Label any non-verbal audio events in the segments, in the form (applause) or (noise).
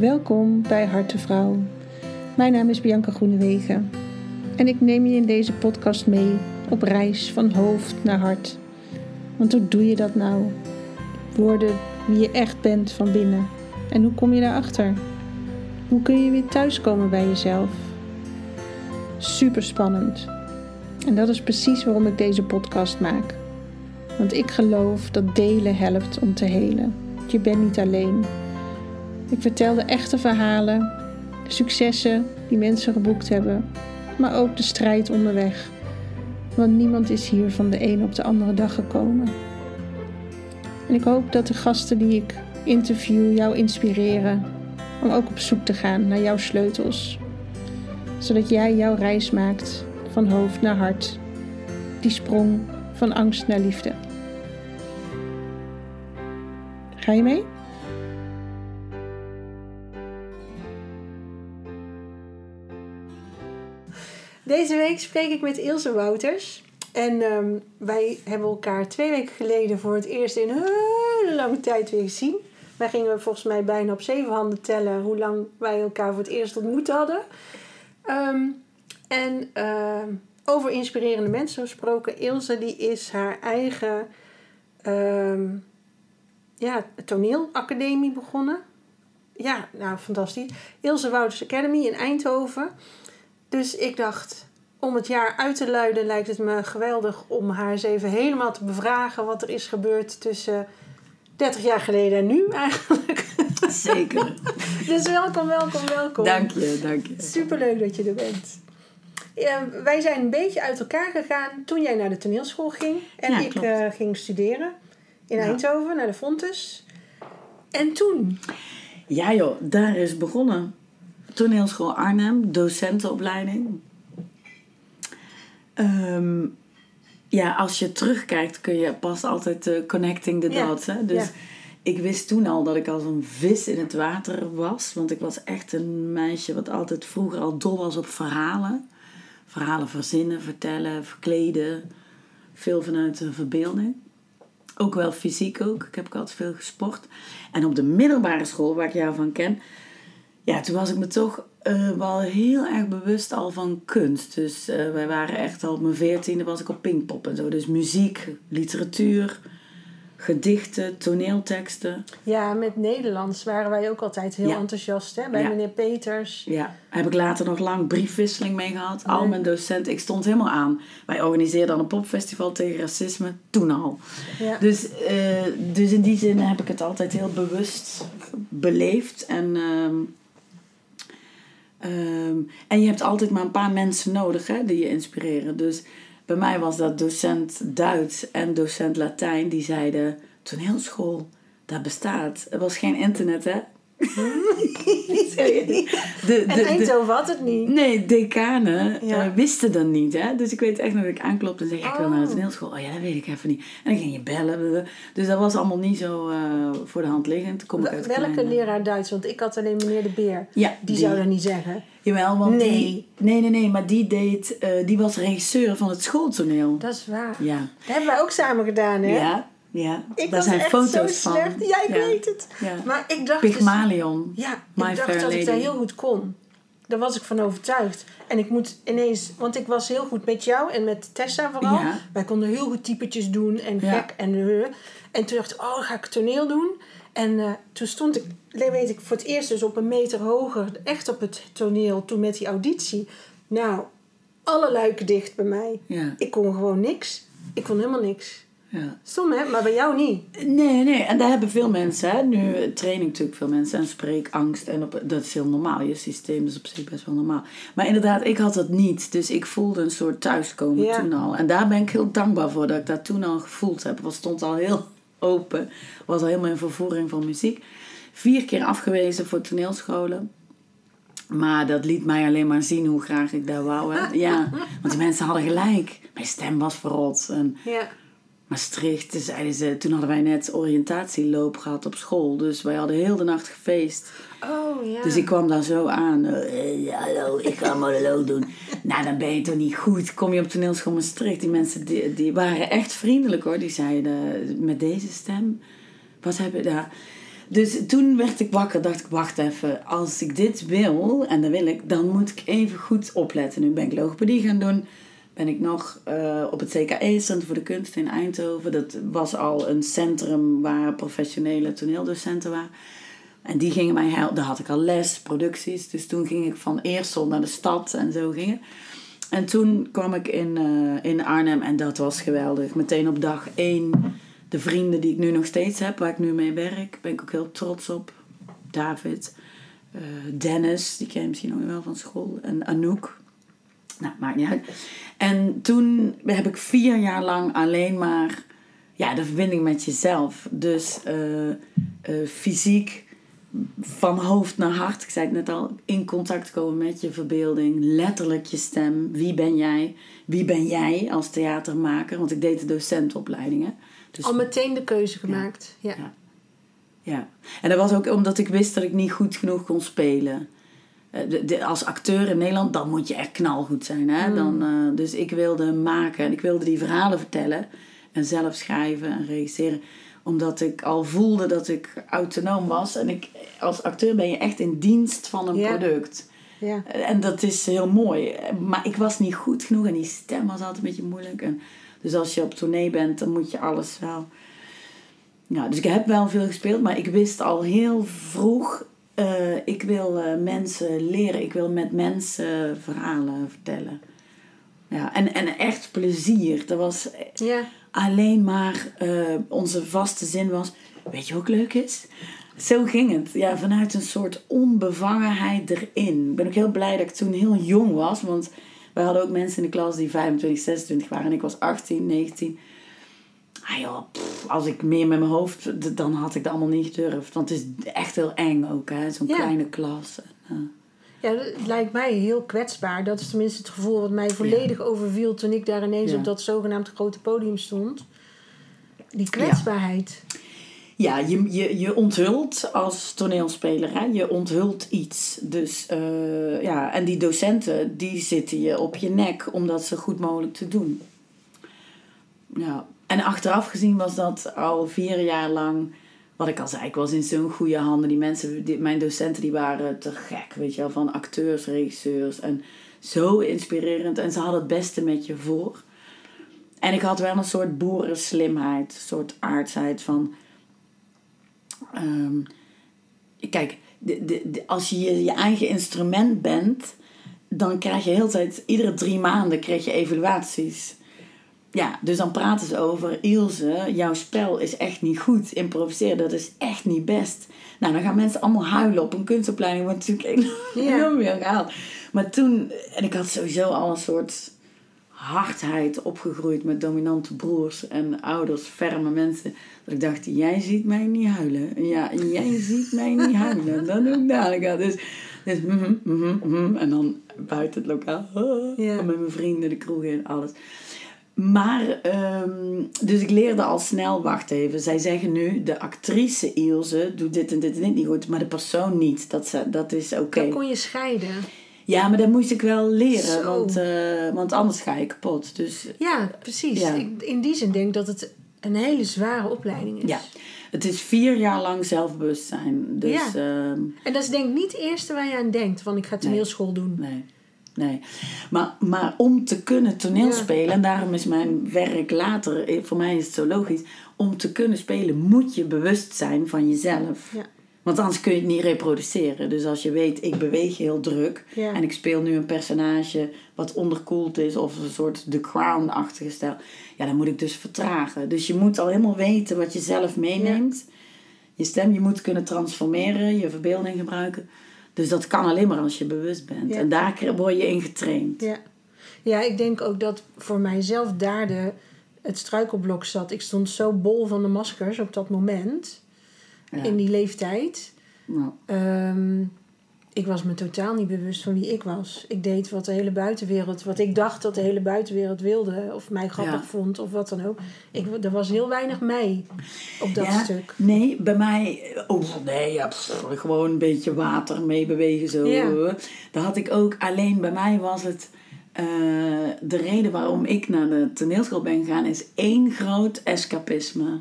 Welkom bij Hartevrouw. Mijn naam is Bianca Groenewegen en ik neem je in deze podcast mee op reis van hoofd naar hart. Want hoe doe je dat nou? Worden wie je echt bent van binnen. En hoe kom je daarachter? Hoe kun je weer thuiskomen bij jezelf? Super spannend. En dat is precies waarom ik deze podcast maak. Want ik geloof dat delen helpt om te helen. Je bent niet alleen. Ik vertel de echte verhalen, de successen die mensen geboekt hebben, maar ook de strijd onderweg. Want niemand is hier van de een op de andere dag gekomen. En ik hoop dat de gasten die ik interview jou inspireren om ook op zoek te gaan naar jouw sleutels. Zodat jij jouw reis maakt van hoofd naar hart. Die sprong van angst naar liefde. Ga je mee? Deze week spreek ik met Ilse Wouters. En ehm, wij hebben elkaar twee weken geleden voor het eerst in een hele lange tijd weer gezien. Wij gingen volgens mij bijna op zeven handen tellen hoe lang wij elkaar voor het eerst ontmoet hadden. Ehm, en ehm, over inspirerende mensen gesproken. Ilse die is haar eigen ja, toneelacademie begonnen. Ja, nou fantastisch. Ilse Wouters Academy in Eindhoven. Dus ik dacht, om het jaar uit te luiden lijkt het me geweldig om haar eens even helemaal te bevragen wat er is gebeurd tussen 30 jaar geleden en nu eigenlijk. Zeker. (laughs) dus welkom, welkom, welkom. Dank je, dank je. Superleuk dat je er bent. Ja, wij zijn een beetje uit elkaar gegaan toen jij naar de toneelschool ging en ik uh, ging studeren in Eindhoven, naar de Fontes. En toen? Ja joh, daar is begonnen. Toneelschool Arnhem, docentenopleiding. Ehm, ja, als je terugkijkt kun je pas altijd uh, connecting the dots. Hè? Dus ik wist toen al dat ik als een vis in het water was. Want ik was echt een meisje wat altijd vroeger al dol was op verhalen. Verhalen verzinnen, vertellen, verkleden. Veel vanuit de verbeelding. Ook wel fysiek ook. Ik heb ook altijd veel gesport. En op de middelbare school, waar ik jou van ken... Ja, toen was ik me toch uh, wel heel erg bewust al van kunst. Dus uh, wij waren echt al op mijn veertiende was ik op Pinkpop en zo. Dus muziek, literatuur, gedichten, toneelteksten. Ja, met Nederlands waren wij ook altijd heel enthousiast hè? bij meneer Peters. Ja, heb ik later nog lang briefwisseling mee gehad. Al mijn docenten, ik stond helemaal aan. Wij organiseerden dan een popfestival tegen racisme, toen al. Ja. Dus, uh, dus in die zin heb ik het altijd heel bewust beleefd en... Uh, Um, en je hebt altijd maar een paar mensen nodig hè, die je inspireren. Dus bij mij was dat docent Duits en docent Latijn. Die zeiden, toneelschool, dat bestaat. Er was geen internet hè (laughs) de, de, en Eindhoven had het niet. Nee, decanen ja. uh, wisten dat niet. Hè? Dus ik weet echt nog dat ik aanklopte en zei: Ik wil naar de oh. toneelschool. Oh ja, dat weet ik even niet. En dan ging je bellen. Dus dat was allemaal niet zo uh, voor de hand liggend. Kom ik uit Welke leraar Duits? Want ik had alleen meneer De Beer. Ja, die, die zou dat niet zeggen. Jawel, want nee. Die, nee, nee, nee, maar die deed, uh, die was regisseur van het schooltoneel. Dat is waar. Ja. Dat hebben wij ook samen gedaan, hè? Ja, ja, ik daar zijn foto's van. Ja, ik weet het. Maar ik dacht dus- Pygmalion. Dus, ja, ik dacht dat ik dat heel goed kon. Daar was ik van overtuigd. En ik moet ineens... Want ik was heel goed met jou en met Tessa vooral. Ja. Wij konden heel goed typetjes doen en gek en... En toen dacht ik, oh, ga ik toneel doen? En uh, toen stond ik, weet ik, voor het eerst dus op een meter hoger... Echt op het toneel, toen met die auditie. Nou, alle luiken dicht bij mij. Ik kon gewoon niks. Ik kon helemaal niks. Ja. Stom hè, maar bij jou niet. Nee, nee, en daar hebben veel mensen. Hè. Nu train ik natuurlijk veel mensen en spreek angst. En op, dat is heel normaal. Je systeem is op zich best wel normaal. Maar inderdaad, ik had dat niet. Dus ik voelde een soort thuiskomen toen al. En daar ben ik heel dankbaar voor dat ik dat toen al gevoeld heb. Het stond al heel (laughs) open. Was al helemaal in vervoering van muziek. Vier keer afgewezen voor toneelscholen. Maar dat liet mij alleen maar zien hoe graag ik daar wou. Hè. (laughs) Ja, want die mensen hadden gelijk. Mijn stem was verrot. En ja. Maastricht, zeiden ze, toen hadden wij net oriëntatieloop gehad op school. Dus wij hadden heel de nacht gefeest. Oh, ja. Dus ik kwam daar zo aan. Uh, hallo, ik ga een monoloog doen. nou, dan ben je toch niet goed. Kom je op toneelschool Maastricht. Die mensen die, die waren echt vriendelijk hoor. Die zeiden met deze stem, wat hebben daar... Dus toen werd ik wakker, dacht ik, wacht even, als ik dit wil, en dat wil ik, dan moet ik even goed opletten. Nu ben ik logopedie gaan doen, ben ik nog uh, op het CKE, Centrum voor de Kunst in Eindhoven. Dat was al een centrum waar professionele toneeldocenten waren. En die gingen mij helpen, daar had ik al les, producties. Dus toen ging ik van Eersel naar de stad en zo gingen. En toen kwam ik in, uh, in Arnhem en dat was geweldig. Meteen op dag één de vrienden die ik nu nog steeds heb, waar ik nu mee werk, ben ik ook heel trots op. David, uh, Dennis, die ken je misschien nog wel van school, en Anouk. Nou, maakt niet uit. En toen heb ik vier jaar lang alleen maar ja, de verbinding met jezelf. Dus uh, uh, fysiek, van hoofd naar hart, ik zei het net al, in contact komen met je verbeelding, letterlijk je stem. Wie ben jij? Wie ben jij als theatermaker? Want ik deed de docentopleidingen. Dus, Al meteen de keuze gemaakt. Ja. ja. ja. En dat was ook omdat ik wist dat ik niet goed genoeg kon spelen. Eh, de, de, als acteur in Nederland, dan moet je echt knalgoed zijn. Hè? Mm. Dan, uh, dus ik wilde maken en ik wilde die verhalen vertellen. En zelf schrijven en regisseren. Omdat ik al voelde dat ik autonoom was. En ik, als acteur ben je echt in dienst van een yeah. product. Ja. En dat is heel mooi. Maar ik was niet goed genoeg en die stem was altijd een beetje moeilijk. En dus als je op tournee bent, dan moet je alles wel. Ja, dus ik heb wel veel gespeeld, maar ik wist al heel vroeg. Uh, ik wil uh, mensen leren, ik wil met mensen verhalen vertellen. Ja, en, en echt plezier. Dat was ja. alleen maar uh, onze vaste zin was. Weet je wat leuk is? Zo ging het. Ja, vanuit een soort onbevangenheid erin. Ik ben ook heel blij dat ik toen heel jong was. Want we hadden ook mensen in de klas die 25, 26 waren. En ik was 18, 19. Ah joh, als ik meer met mijn hoofd... Dan had ik dat allemaal niet gedurfd. Want het is echt heel eng ook, hè. Zo'n kleine klas. Uh. Ja, het lijkt mij heel kwetsbaar. Dat is tenminste het gevoel wat mij volledig ja. overviel... toen ik daar ineens ja. op dat zogenaamd grote podium stond. Die kwetsbaarheid. Ja. Ja, je, je, je onthult als toneelspeler, hè? je onthult iets. Dus uh, ja, en die docenten, die zitten je op je nek om dat zo goed mogelijk te doen. Ja, en achteraf gezien was dat al vier jaar lang, wat ik al zei, ik was in zo'n goede handen. Die mensen, mijn docenten, die waren te gek, weet je wel, van acteurs, regisseurs en zo inspirerend. En ze hadden het beste met je voor. En ik had wel een soort boerenslimheid, een soort aardsheid van Um, kijk, de, de, als je je eigen instrument bent, dan krijg je heel tijd, iedere drie maanden krijg je evaluaties. Ja, dus dan praten ze over, Ilse, jouw spel is echt niet goed. Improviseren, dat is echt niet best. Nou, dan gaan mensen allemaal huilen op een kunstopleiding, wordt natuurlijk (laughs) enorm weer gehaald. Maar toen, en ik had sowieso al een soort hardheid opgegroeid met dominante broers en ouders, ferme mensen. Dat ik dacht, jij ziet mij niet huilen. Ja, jij ziet mij niet huilen. Dat doe ik dadelijk Dus, dus mm, mm, mm, en dan buiten het lokaal. Ja. Met mijn vrienden, de kroeg en alles. Maar, um, dus ik leerde al snel, wacht even. Zij zeggen nu, de actrice Ilse doet dit en dit en dit niet goed, maar de persoon niet. Dat, dat is oké. Okay. Dan kon je scheiden. Ja, maar dat moest ik wel leren, want, uh, want anders ga je kapot. Dus, ja, precies. Ja. Ik, in die zin denk ik dat het een hele zware opleiding is. Ja, het is vier jaar lang zelfbewustzijn. Dus, ja. Uh, en dat is denk ik niet het eerste waar je aan denkt, van ik ga toneelschool nee. doen. Nee. Nee, maar, maar om te kunnen toneelspelen, en daarom is mijn werk later, eh, voor mij is het zo logisch, om te kunnen spelen moet je bewust zijn van jezelf. Ja. Want anders kun je het niet reproduceren. Dus als je weet, ik beweeg heel druk ja. en ik speel nu een personage wat onderkoeld is of een soort The Crown-achtige stijl, ja, dan moet ik dus vertragen. Dus je moet al helemaal weten wat je zelf meeneemt. Ja. Je stem, je moet kunnen transformeren, je verbeelding gebruiken. Dus dat kan alleen maar als je bewust bent. Ja. En daar word je in getraind. Ja. ja, ik denk ook dat voor mijzelf daar de, het struikelblok zat. Ik stond zo bol van de maskers op dat moment ja. in die leeftijd. Nou. Um, ik was me totaal niet bewust van wie ik was. Ik deed wat de hele buitenwereld, wat ik dacht dat de hele buitenwereld wilde, of mij grappig ja. vond, of wat dan ook. Ik, er was heel weinig mij op dat ja, stuk. Nee, bij mij, oh nee, ja, pff, gewoon een beetje water meebewegen zo. Ja. Dat had ik ook. Alleen bij mij was het. Uh, de reden waarom ik naar de toneelschool ben gegaan is één groot escapisme.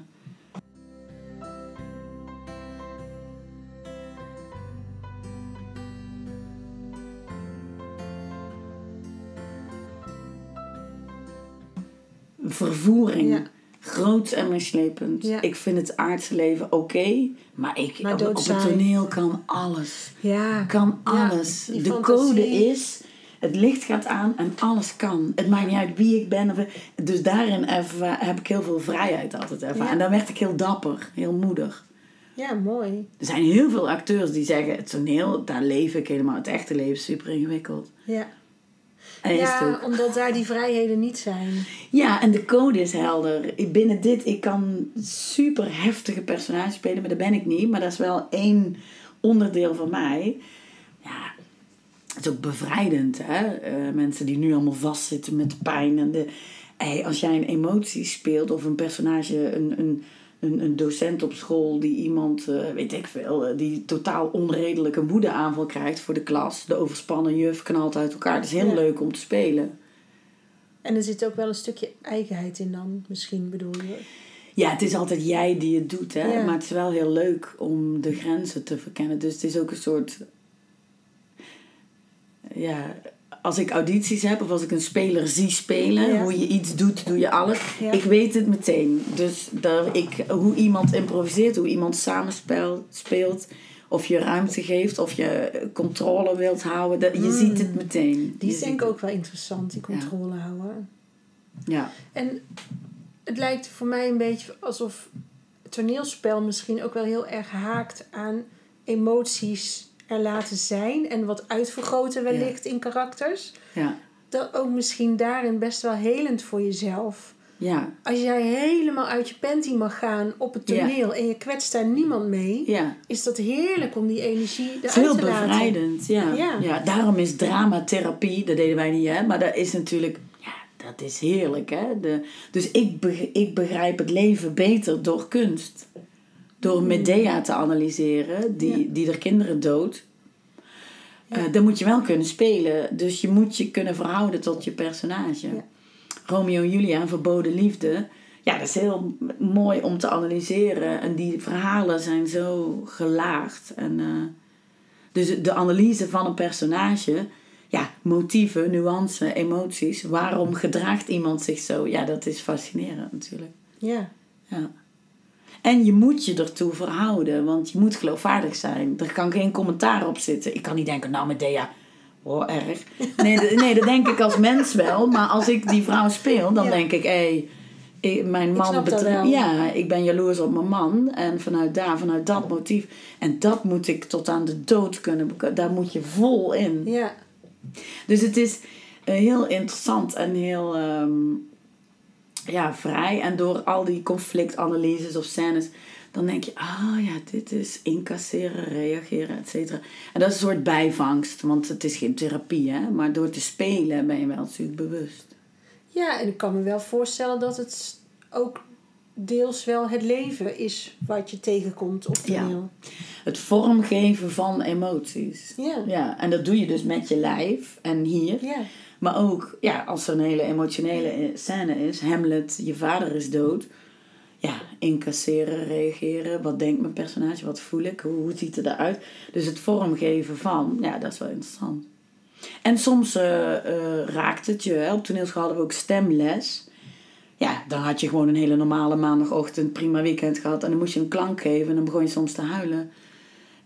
Vervoering. Ja. Groots en meeslepend. Ik vind het aardse leven oké, maar ik maar op, het toneel kan alles. Ja. Kan alles. de code is, het licht gaat aan en alles kan. Het maakt niet uit wie ik ben. Of, dus daarin heb ik heel veel vrijheid altijd ervaren. En dan werd ik heel dapper, heel moedig. Ja, mooi. Er zijn heel veel acteurs die zeggen: het toneel, daar leef ik helemaal. Het echte leven is super ingewikkeld. Ja. Ja, omdat daar die vrijheden niet zijn. Ja, en de code is helder. Binnen dit, ik kan super heftige personages spelen, maar dat ben ik niet. Maar dat is wel één onderdeel van mij. Ja, het is ook bevrijdend, hè? Uh, mensen die nu allemaal vastzitten met pijn. En de, hey, als jij een emotie speelt of een personage, een, een een, een docent op school die iemand, uh, weet ik veel, uh, die totaal onredelijk een woedeaanval krijgt voor de klas. De overspannen juf knalt uit elkaar. Het is heel leuk om te spelen. En er zit ook wel een stukje eigenheid in dan, misschien bedoel je? Ja, het is altijd jij die het doet, hè. Maar het is wel heel leuk om de grenzen te verkennen. Dus het is ook een soort... Ja, als ik audities heb of als ik een speler zie spelen, hoe je iets doet, doe je alles. Ik weet het meteen. Dus dat ik, hoe iemand improviseert, hoe iemand samenspeelt, speelt, of je ruimte geeft, of je controle wilt houden, dat, je mm. ziet het meteen. Die is denk ik ook wel interessant, die controle houden. Ja. En het lijkt voor mij een beetje alsof toneelspel misschien ook wel heel erg haakt aan emoties er laten zijn en wat uitvergroten wellicht in karakters. Ja. Dat ook misschien daarin best wel helend voor jezelf. Ja. Als jij helemaal uit je panty mag gaan op het toneel en je kwetst daar niemand mee, ja. is dat heerlijk om die energie eruit te laten. Heel bevrijdend, ja. ja. ja. Daarom is dramatherapie, dat deden wij niet, hè, maar dat is natuurlijk, ja, dat is heerlijk, hè. De, dus ik, ik begrijp het leven beter door kunst. Door Medea te analyseren, die, die er kinderen doodt. Uh, dan moet je wel kunnen spelen. Dus je moet je kunnen verhouden tot je personage. Romeo en Julia, verboden liefde. Ja, dat is heel mooi om te analyseren. En die verhalen zijn zo gelaagd. En, uh, dus de analyse van een personage, ja, motieven, nuance, emoties. Waarom gedraagt iemand zich zo? Ja, dat is fascinerend natuurlijk. Ja. Ja. En je moet je ertoe verhouden, want je moet geloofwaardig zijn. Er kan geen commentaar op zitten. Ik kan niet denken, nou Medea, oh erg. Nee, nee, dat denk ik als mens wel. Maar als ik die vrouw speel, dan denk ik, hé, hey, mijn man betreft. Ja, ik ben jaloers op mijn man. En vanuit daar, vanuit dat motief. En dat moet ik tot aan de dood kunnen. Daar moet je vol in. Ja. Dus het is eh, heel interessant en heel. Ehm, ja, vrij. En door al die conflictanalyses of scènes, dan denk je, ah ja, dit is incasseren, reageren, et cetera. En dat is een soort bijvangst, want het is geen therapie, hè. Maar door te spelen ben je wel natuurlijk bewust. Ja, en ik kan me wel voorstellen dat het ook deels wel het leven is wat je tegenkomt op toneel. Ja. Het vormgeven van emoties. Ja. ja. En dat doe je dus met je lijf en hier. Ja. Maar ook, ja, als er een hele emotionele scène is, Hamlet, je vader is dood. Ja, incasseren, reageren. Wat denkt mijn personage? Wat voel ik? Hoe, hoe ziet het eruit? Dus het vormgeven van, ja, dat is wel interessant. En soms uh, uh, raakt het je. Op toneelschool hadden we ook stemles. Ja, dan had je gewoon een hele normale maandagochtend, prima weekend gehad. En dan moest je een klank geven en dan begon je soms te huilen.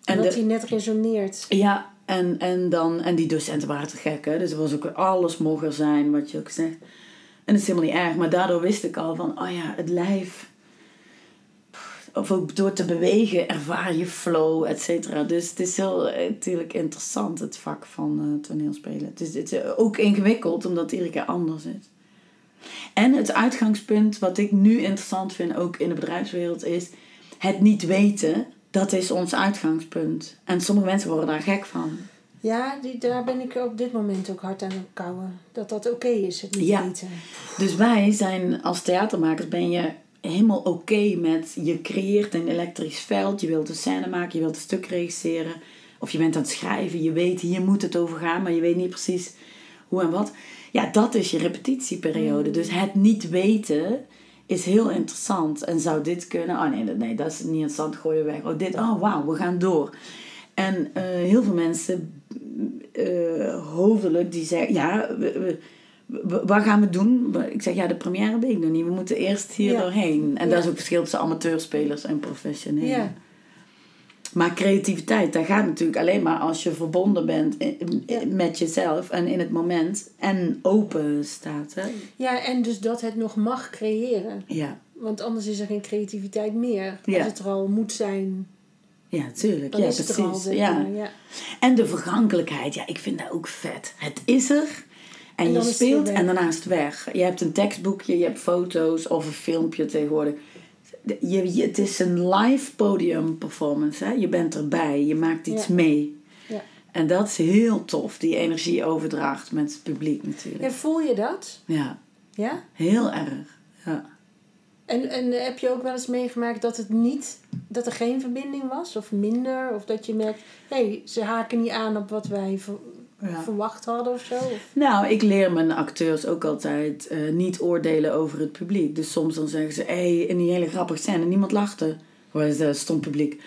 En dat hij net resoneert. Ja, en, en, dan, en die docenten waren te gek, hè? dus er was ook alles mogen zijn wat je ook zegt. En dat is helemaal niet erg, maar daardoor wist ik al van, oh ja, het lijf. Of ook door te bewegen ervaar je flow, et cetera. Dus het is heel natuurlijk interessant, het vak van uh, toneelspelen. Het is, het is ook ingewikkeld, omdat het iedere keer anders is. En het uitgangspunt, wat ik nu interessant vind, ook in de bedrijfswereld, is het niet weten dat is ons uitgangspunt. En sommige mensen worden daar gek van. Ja, die, daar ben ik op dit moment ook hard aan het kouwen. Dat dat oké is, het niet ja. weten. Dus wij zijn als theatermakers ben je helemaal oké met... Je creëert een elektrisch veld, je wilt een scène maken, je wilt een stuk regisseren. Of je bent aan het schrijven, je weet hier moet het over gaan, maar je weet niet precies hoe en wat. Ja, dat is je repetitieperiode. Mm. Dus het niet weten is heel interessant. En zou dit kunnen? Oh nee, nee dat is niet interessant, gooi je weg. Oh, dit, oh wauw, we gaan door. En uh, heel veel mensen, uh, hoofdelijk, die zeggen, ja, we, we, wat gaan we doen? Ik zeg, ja, de première weet ik nog niet. We moeten eerst hier doorheen. En dat is ook verschil tussen amateurspelers en professionelen. Ja. Maar creativiteit, dat gaat natuurlijk alleen maar als je verbonden bent met jezelf en in het moment en open staat. Hè? Ja, en dus dat het nog mag creëren. Ja. Want anders is er geen creativiteit meer. Als het er al moet zijn. Ja, tuurlijk. Ja, precies. ja. ja. En de vergankelijkheid, ja, ik vind dat ook vet. Het is er. En, je speelt en daarna is het weg. Je hebt een tekstboekje, je hebt foto's of een filmpje tegenwoordig. Je, je, het is een live podium performance. Hè? Je bent erbij, je maakt iets mee. Ja. En dat is heel tof, die energie overdraagt met het publiek natuurlijk. En voel je dat? Ja. Ja? Heel erg, ja. En, en heb je ook wel eens meegemaakt dat het niet, dat er geen verbinding was of minder? Of dat je merkt, hé, hey, ze haken niet aan op wat wij verwacht hadden of zo? Nou, ik leer mijn acteurs ook altijd uh, niet oordelen over het publiek. Dus soms dan zeggen ze, hé, hey, in die hele grappige scène, niemand lachte. Waar is dat stom publiek?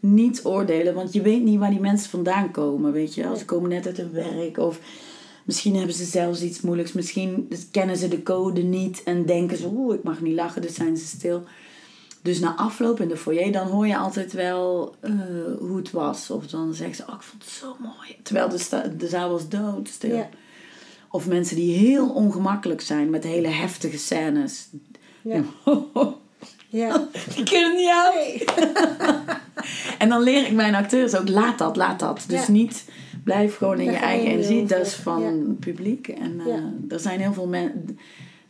Niet oordelen, want je weet niet waar die mensen vandaan komen, weet je. Ze komen net uit hun werk of misschien hebben ze zelfs iets moeilijks. Misschien kennen ze de code niet en denken ze, oeh, ik mag niet lachen, dus zijn ze stil. Dus na afloop in de foyer, dan hoor je altijd wel uh, hoe het was. Of dan zeggen ze, oh, ik vond het zo mooi. Terwijl de, de zaal was doodstil. Ja. Of mensen die heel ongemakkelijk zijn met hele heftige scènes. Ja. (laughs) ja. Die kunnen niet aan. Nee. (laughs) en dan leer ik mijn acteurs ook, laat dat, laat dat. Dus niet, blijf gewoon in je eigen energie. Dat is van het publiek. En uh, er zijn heel veel mensen...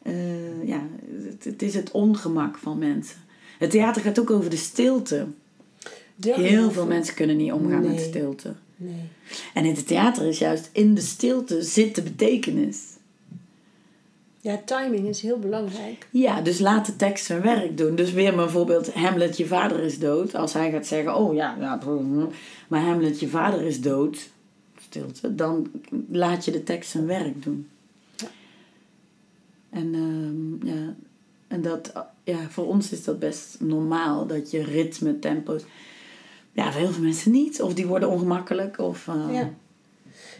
Uh, ja, het, het is het ongemak van mensen. Het theater gaat ook over de stilte. Heel veel mensen kunnen niet omgaan met stilte. Nee. En in het theater is juist in de stilte zit de betekenis. Ja, timing is heel belangrijk. Ja, dus laat de tekst zijn werk doen. Dus weer bijvoorbeeld Hamlet, je vader is dood. Als hij gaat zeggen, oh ja, ja maar Hamlet, je vader is dood. Stilte. Dan laat je de tekst zijn werk doen. Ja. En uh, ja, en dat, ja, voor ons is dat best normaal, dat je ritme, tempo's. Ja, voor heel veel mensen niet. Of die worden ongemakkelijk. Of, uh... ja.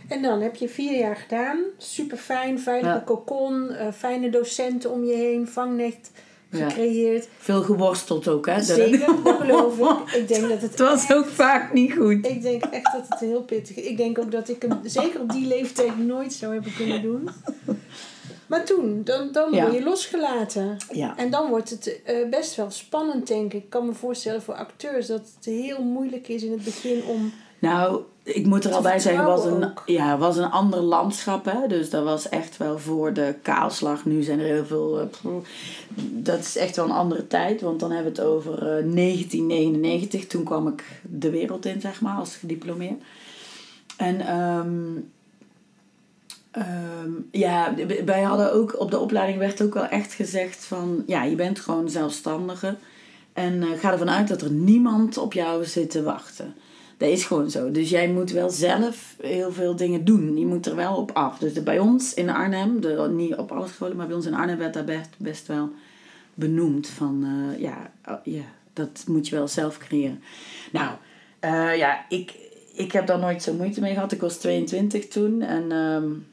En dan heb je vier jaar gedaan. Super fijn, veilige ja. cocon, uh, fijne docenten om je heen, vangnet gecreëerd. Veel geworsteld ook, hè? Zeker, dat geloof ik. Ik denk dat het... (laughs) Het was ook vaak niet goed. Ik denk echt dat het heel pittig is. Ik denk ook dat ik hem zeker op die leeftijd nooit zou hebben kunnen doen. (laughs) Maar toen, dan, dan word je losgelaten. Ja. En dan wordt het uh, best wel spannend, denk ik. Ik kan me voorstellen voor acteurs dat het heel moeilijk is in het begin om. Nou, ik moet er al bij zeggen, was een, ja, was een ander landschap. Hè? Dus dat was echt wel voor de kaalslag. Nu zijn er heel veel. Uh, dat is echt wel een andere tijd. Want dan hebben we het over uh, 1999. Toen kwam ik de wereld in, zeg maar, als gediplomeerd. En. Um, Um, ja, wij hadden ook op de opleiding werd ook wel echt gezegd van ja, je bent gewoon zelfstandige. En uh, ga ervan uit dat er niemand op jou zit te wachten. Dat is gewoon zo. Dus jij moet wel zelf heel veel dingen doen. Je moet er wel op af. Dus bij ons in Arnhem, de, niet op alle scholen, maar bij ons in Arnhem werd dat best, best wel benoemd. Van uh, ja, oh, ja, dat moet je wel zelf creëren. Nou, uh, ja, ik, ik heb daar nooit zo moeite mee gehad. Ik was 22 toen en. Um,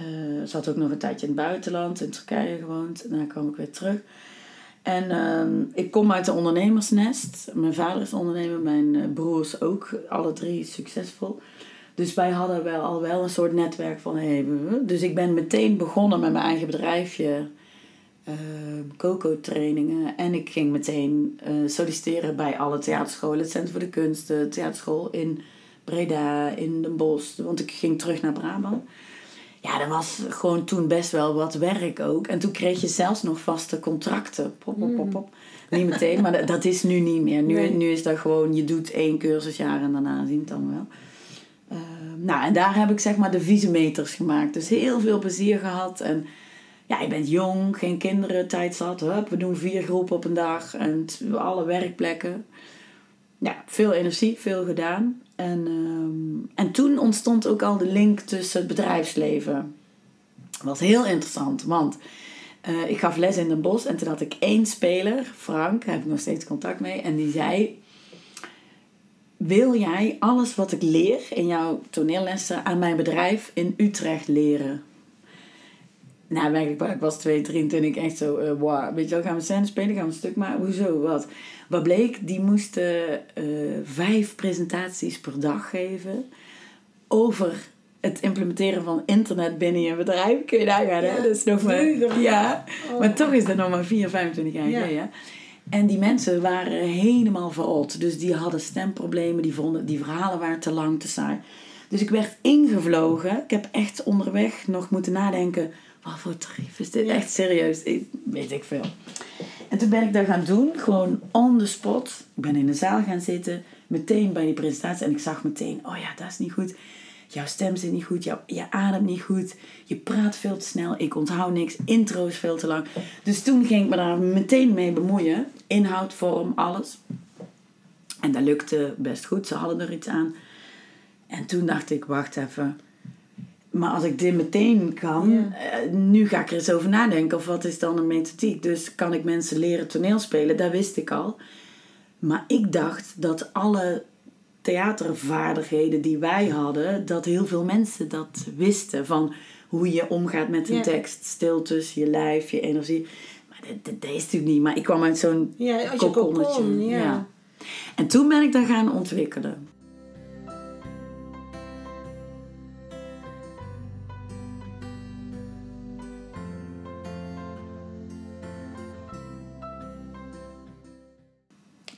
uh, ze had ook nog een tijdje in het buitenland, in Turkije gewoond. Daarna kwam ik weer terug. En uh, ik kom uit een ondernemersnest. Mijn vader is ondernemer, mijn uh, broers ook. Alle drie succesvol. Dus wij hadden wel al wel een soort netwerk van... Hey, dus ik ben meteen begonnen met mijn eigen bedrijfje. Uh, Coco-trainingen. En ik ging meteen solliciteren bij alle theaterscholen. Het Centrum voor de Kunsten, theaterschool in Breda, in Den Bosch. Want ik ging terug naar Brabant ja, er was gewoon toen best wel wat werk ook. En toen kreeg je zelfs nog vaste contracten. Pop, pop, pop, pop. Niet meteen, maar dat is nu niet meer. Nu, nu is dat gewoon, je doet één cursusjaar en daarna zien het dan wel. Uh, nou, en daar heb ik zeg maar de visemeters gemaakt. Dus heel veel plezier gehad. En ja, je bent jong, geen kinderen, tijd zat. Hup, we doen vier groepen op een dag en alle werkplekken. Ja, veel energie, veel gedaan. En, ehm, en toen ontstond ook al de link tussen het bedrijfsleven. Dat was heel interessant, want uh, ik gaf les in Den Bosch en toen had ik één speler, Frank, daar heb ik nog steeds contact mee, en die zei: Wil jij alles wat ik leer in jouw toneellessen aan mijn bedrijf in Utrecht leren? Nou, ik was 2, 23 ik echt zo, uh, wow. Weet je wel, gaan we scène spelen, gaan we een stuk maken? Hoezo, wat? Wat bleek, die moesten uh, vijf presentaties per dag geven over het implementeren van internet binnen je bedrijf. Kun je daar gaan, hè? Dat is nog maar... Ja, oh. maar toch is dat nog maar 4, 25 jaar geleden, ja. En die mensen waren helemaal verrot. Dus die hadden stemproblemen, die vonden die verhalen waren te lang, te saai. Dus ik werd ingevlogen. Ik heb echt onderweg nog moeten nadenken. Wat voor tarief is dit? Echt serieus, ik, weet ik veel. En toen ben ik dat gaan doen, gewoon on the spot. Ik ben in de zaal gaan zitten, meteen bij die presentatie. En ik zag meteen, oh ja, dat is niet goed. Jouw stem zit niet goed, jouw, je ademt niet goed. Je praat veel te snel, ik onthoud niks. Intro is veel te lang. Dus toen ging ik me daar meteen mee bemoeien. Inhoud, vorm, alles. En dat lukte best goed, ze hadden er iets aan. En toen dacht ik, wacht even. Maar als ik dit meteen kan, eh, nu ga ik er eens over nadenken. Of wat is dan een methodiek? Dus kan ik mensen leren toneelspelen? Dat wist ik al. Maar ik dacht dat alle theatervaardigheden die wij hadden, dat heel veel mensen dat wisten. Van hoe je omgaat met een tekst. Stiltes, je lijf, je energie. Maar dat, dat, is natuurlijk niet. Maar ik kwam uit zo'n ja, kokonnetje. Ja. ja. En toen ben ik dat gaan ontwikkelen.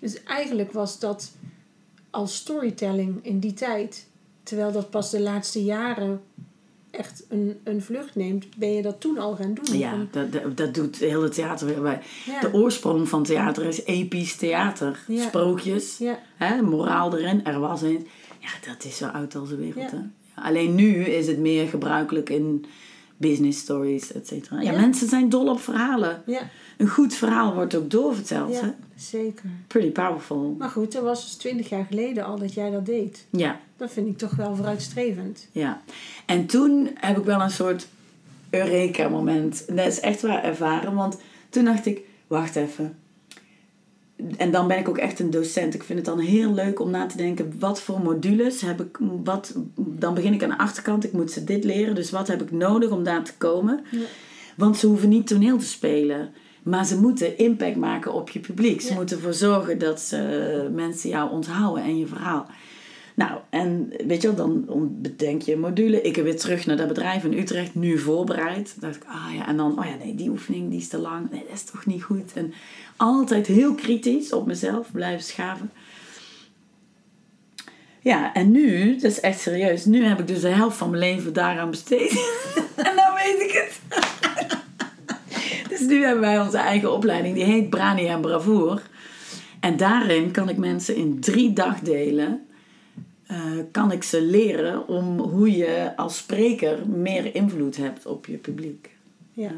Dus eigenlijk was dat als storytelling in die tijd, terwijl dat pas de laatste jaren echt een, een vlucht neemt, ben je dat toen al gaan doen? Ja, dat, dat, dat doet heel het theater weer bij. De oorsprong van theater is episch theater. Sprookjes, hè, moraal erin, er was een. Ja, dat is zo oud als de wereld. Hè? Alleen nu is het meer gebruikelijk in business stories, et cetera. Ja, mensen zijn dol op verhalen. Ja. Een goed verhaal wordt ook doorverteld. Ja, hè? zeker. Pretty powerful. Maar goed, dat was dus twintig jaar geleden al dat jij dat deed. Ja. Dat vind ik toch wel vooruitstrevend. Ja. En toen heb ik wel een soort Eureka-moment. Dat is echt waar ervaren, want toen dacht ik, wacht even en dan ben ik ook echt een docent. Ik vind het dan heel leuk om na te denken, wat voor modules heb ik, wat, dan begin ik aan de achterkant, ik moet ze dit leren, dus wat heb ik nodig om daar te komen? Ja. Want ze hoeven niet toneel te spelen, maar ze moeten impact maken op je publiek. Ze moeten ervoor zorgen dat ze, mensen jou onthouden en je verhaal. Nou, en weet je wel, dan bedenk je een module. Ik heb weer terug naar dat bedrijf in Utrecht, nu voorbereid. Dan dacht ik, ah ja, en dan, oh ja, nee, die oefening die is te lang. Nee, dat is toch niet goed. En altijd heel kritisch op mezelf blijven schaven. Ja, en nu, dat is echt serieus, nu heb ik dus de helft van mijn leven daaraan besteed. (laughs) en dan weet ik het. (laughs) dus nu hebben wij onze eigen opleiding, die heet Brani en Bravoer. En daarin kan ik mensen in drie dagdelen uh, kan ik ze leren om hoe je als spreker meer invloed hebt op je publiek. Ja.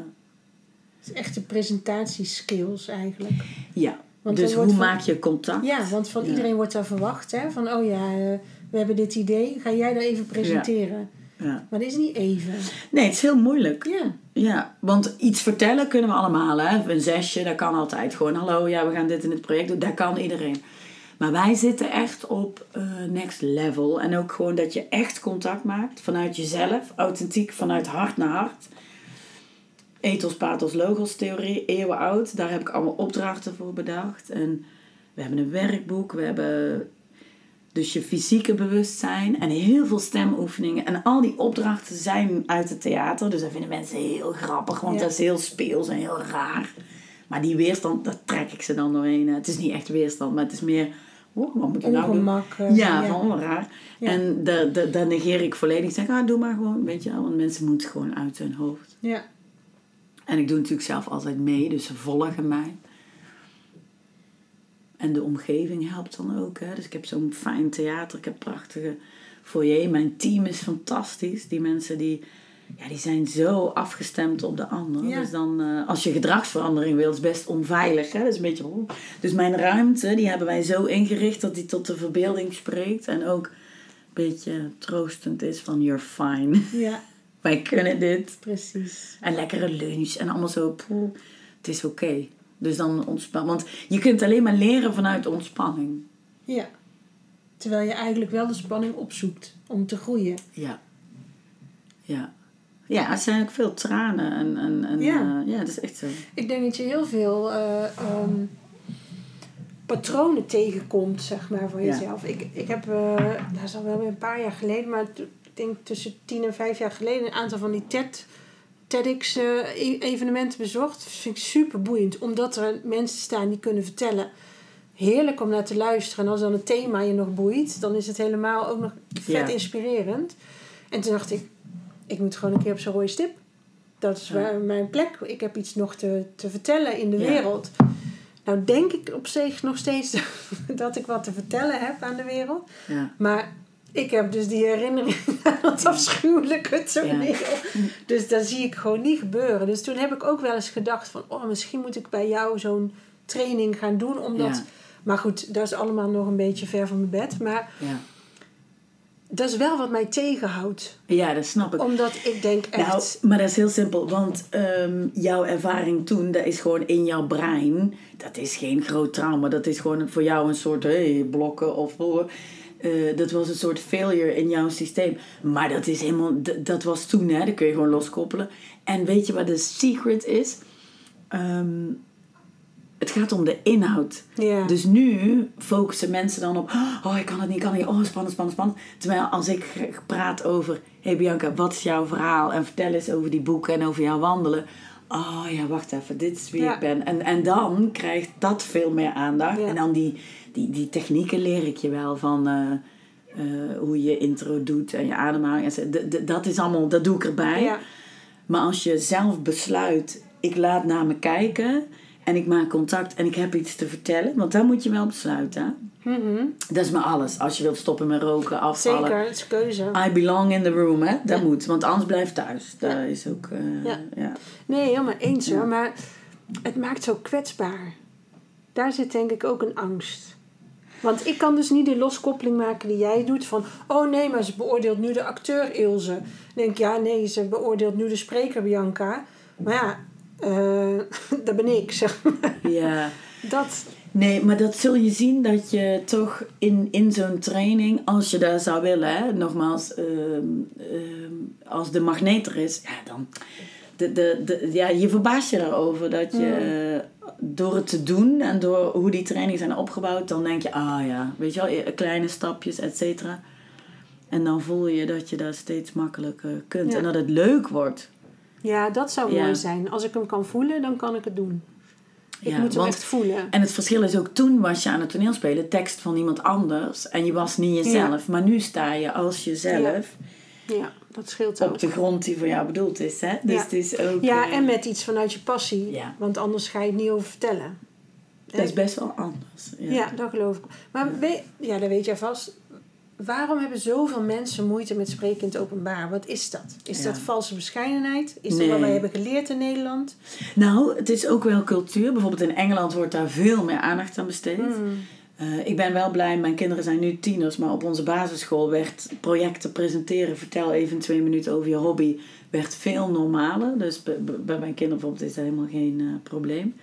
Het is echt de presentatieskills eigenlijk. Ja. dus hoe maak je contact? Ja, want van iedereen wordt daar verwacht. Hè? Van, oh ja, eh, we hebben dit idee. Ga jij dat even presenteren? Ja. Maar dat is niet even. Nee, het is heel moeilijk. Ja. Ja, want iets vertellen kunnen we allemaal. Hè? Een zesje, dat kan altijd. Gewoon, hallo, ja, we gaan dit in het project doen. Dat kan iedereen. Maar wij zitten echt op uh, next level. En ook gewoon dat je echt contact maakt vanuit jezelf, authentiek, vanuit hart naar hart. Ethos, pathos, logos theorie, eeuwen oud. Daar heb ik allemaal opdrachten voor bedacht. En we hebben een werkboek, we hebben dus je fysieke bewustzijn en heel veel stemoefeningen. En al die opdrachten zijn uit het theater. Dus dat vinden mensen heel grappig, want dat is heel speels en heel raar. Maar die weerstand, daar trek ik ze dan doorheen. Het is niet echt weerstand, maar het is meer oh, wat moet ik nou doen? Ja, ja, van raar. En daar negeer ik volledig. Ik zeg, ah, doe maar gewoon, weet je Want mensen moeten gewoon uit hun hoofd. Ja. En ik doe natuurlijk zelf altijd mee, dus ze volgen mij. En de omgeving helpt dan ook. Hè? Dus ik heb zo'n fijn theater, ik heb prachtige foyer. Mijn team is fantastisch. Die mensen die ja, die zijn zo afgestemd op de ander. Dus dan, uh, als je gedragsverandering wilt, is best onveilig. Hè? Dat is een beetje, oh. Dus mijn ruimte, die hebben wij zo ingericht dat die tot de verbeelding spreekt. En ook een beetje troostend is van, you're fine. Ja. (laughs) wij kunnen dit. Precies. En lekkere lunch en allemaal zo, poeh, het is oké. Dus dan ontspan. Want je kunt alleen maar leren vanuit ontspanning. Ja. Terwijl je eigenlijk wel de spanning opzoekt om te groeien. Ja. Ja. Ja, het zijn ook veel tranen. En, en, en ja. ja, dat is echt zo. Ik denk dat je heel veel uh, um, patronen tegenkomt, zeg maar, voor jezelf. Ik, ik heb, uh, dat is al wel weer een paar jaar geleden, maar denk tussen tien en vijf jaar geleden, een aantal van die TED, TEDx uh, evenementen bezocht. Dat vind ik super boeiend, omdat er mensen staan die kunnen vertellen heerlijk om naar te luisteren. En als dan het thema je nog boeit, dan is het helemaal ook nog vet inspirerend. En toen dacht ik, ik moet gewoon een keer op zo'n rode stip. Dat is waar mijn plek. Ik heb iets nog te, te vertellen in de wereld. Nou denk ik op zich nog steeds (laughs) dat ik wat te vertellen heb aan de wereld. Maar ik heb dus die herinnering (laughs) aan dat afschuwelijke toneel. Dus dat zie ik gewoon niet gebeuren. Dus toen heb ik ook wel eens gedacht van... Oh, misschien moet ik bij jou zo'n training gaan doen. Omdat... Maar goed, dat is allemaal nog een beetje ver van mijn bed. Maar... Ja dat is wel wat mij tegenhoudt. Ja, dat snap ik. Omdat ik denk echt... Nou, maar dat is heel simpel. Want um, jouw ervaring toen, dat is gewoon in jouw brein. Dat is geen groot trauma. Dat is gewoon voor jou een soort hey, blokken of... Uh, dat was een soort failure in jouw systeem. Maar dat is helemaal... Dat was toen, hè. Dat kun je gewoon loskoppelen. En weet je wat de secret is? Um, het gaat om de inhoud. Yeah. Dus nu focussen mensen dan op, oh ik kan het niet, ik kan het niet, oh spannend, spannend, spannend. Terwijl als ik praat over, hey Bianca, wat is jouw verhaal? En vertel eens over die boeken en over jouw wandelen. Oh ja, wacht even, dit is wie ik ben. En, en dan krijgt dat veel meer aandacht. En dan die, die, die technieken leer ik je wel van uh, uh, hoe je intro doet en je ademhaling. En dat is allemaal, dat doe ik erbij. Maar als je zelf besluit, ik laat naar me kijken en ik maak contact en ik heb iets te vertellen. Want dan moet je wel besluiten. Mm Dat is maar alles. Als je wilt stoppen met roken, afvallen. Zeker, het is keuze. I belong in the room, hè. Dat moet. Want anders blijf thuis. Dat is ook... Uh, ja. ja. Nee, helemaal eens hoor. Maar het maakt zo kwetsbaar. Daar zit denk ik ook een angst. Want ik kan dus niet de loskoppeling maken die jij doet van... Oh nee, maar ze beoordeelt nu de acteur Ilse. Dan denk ik, ja nee, ze beoordeelt nu de spreker Bianca. Maar ja, uh, (laughs) dat ben ik, zeg maar. Ja. Dat... Nee, maar dat zul je zien dat je toch in, in zo'n training, als je dat zou willen, hè, nogmaals, uh, uh, als de magneet er is, ja, dan. De, de, de, ja, je verbaast je erover dat je mm. door het te doen en door hoe die trainingen zijn opgebouwd, dan denk je, ah ja, weet je wel, e-, kleine stapjes, et cetera. En dan voel je dat je dat steeds makkelijker kunt en dat het leuk wordt. Ja, dat zou mooi zijn. Als ik hem kan voelen, dan kan ik het doen. Ik ja, moet hem echt voelen. En het verschil is ook, toen was je aan het toneel spelen, tekst van iemand anders. En je was niet jezelf. Maar nu sta je als jezelf. Ja, dat scheelt ook. Op de grond die voor jou bedoeld is. Hè? Dus het is ook... Ja, en met iets vanuit je passie. Want anders ga je het niet over vertellen. Dat is best wel anders. Ja, dat geloof ik. Maar ja, dat weet jij vast waarom hebben zoveel mensen moeite met spreken in het openbaar? Wat is dat? Is dat valse bescheidenheid? Is dat wat wij hebben geleerd in Nederland? Nou, het is ook wel cultuur. Bijvoorbeeld in Engeland wordt daar veel meer aandacht aan besteed. Hmm. Eh, ik ben wel blij, mijn kinderen zijn nu tieners, maar op onze basisschool werd projecten presenteren, vertel even twee minuten over je hobby, werd veel normaler. Dus bij, mijn kinderen bijvoorbeeld is dat helemaal geen uh, probleem.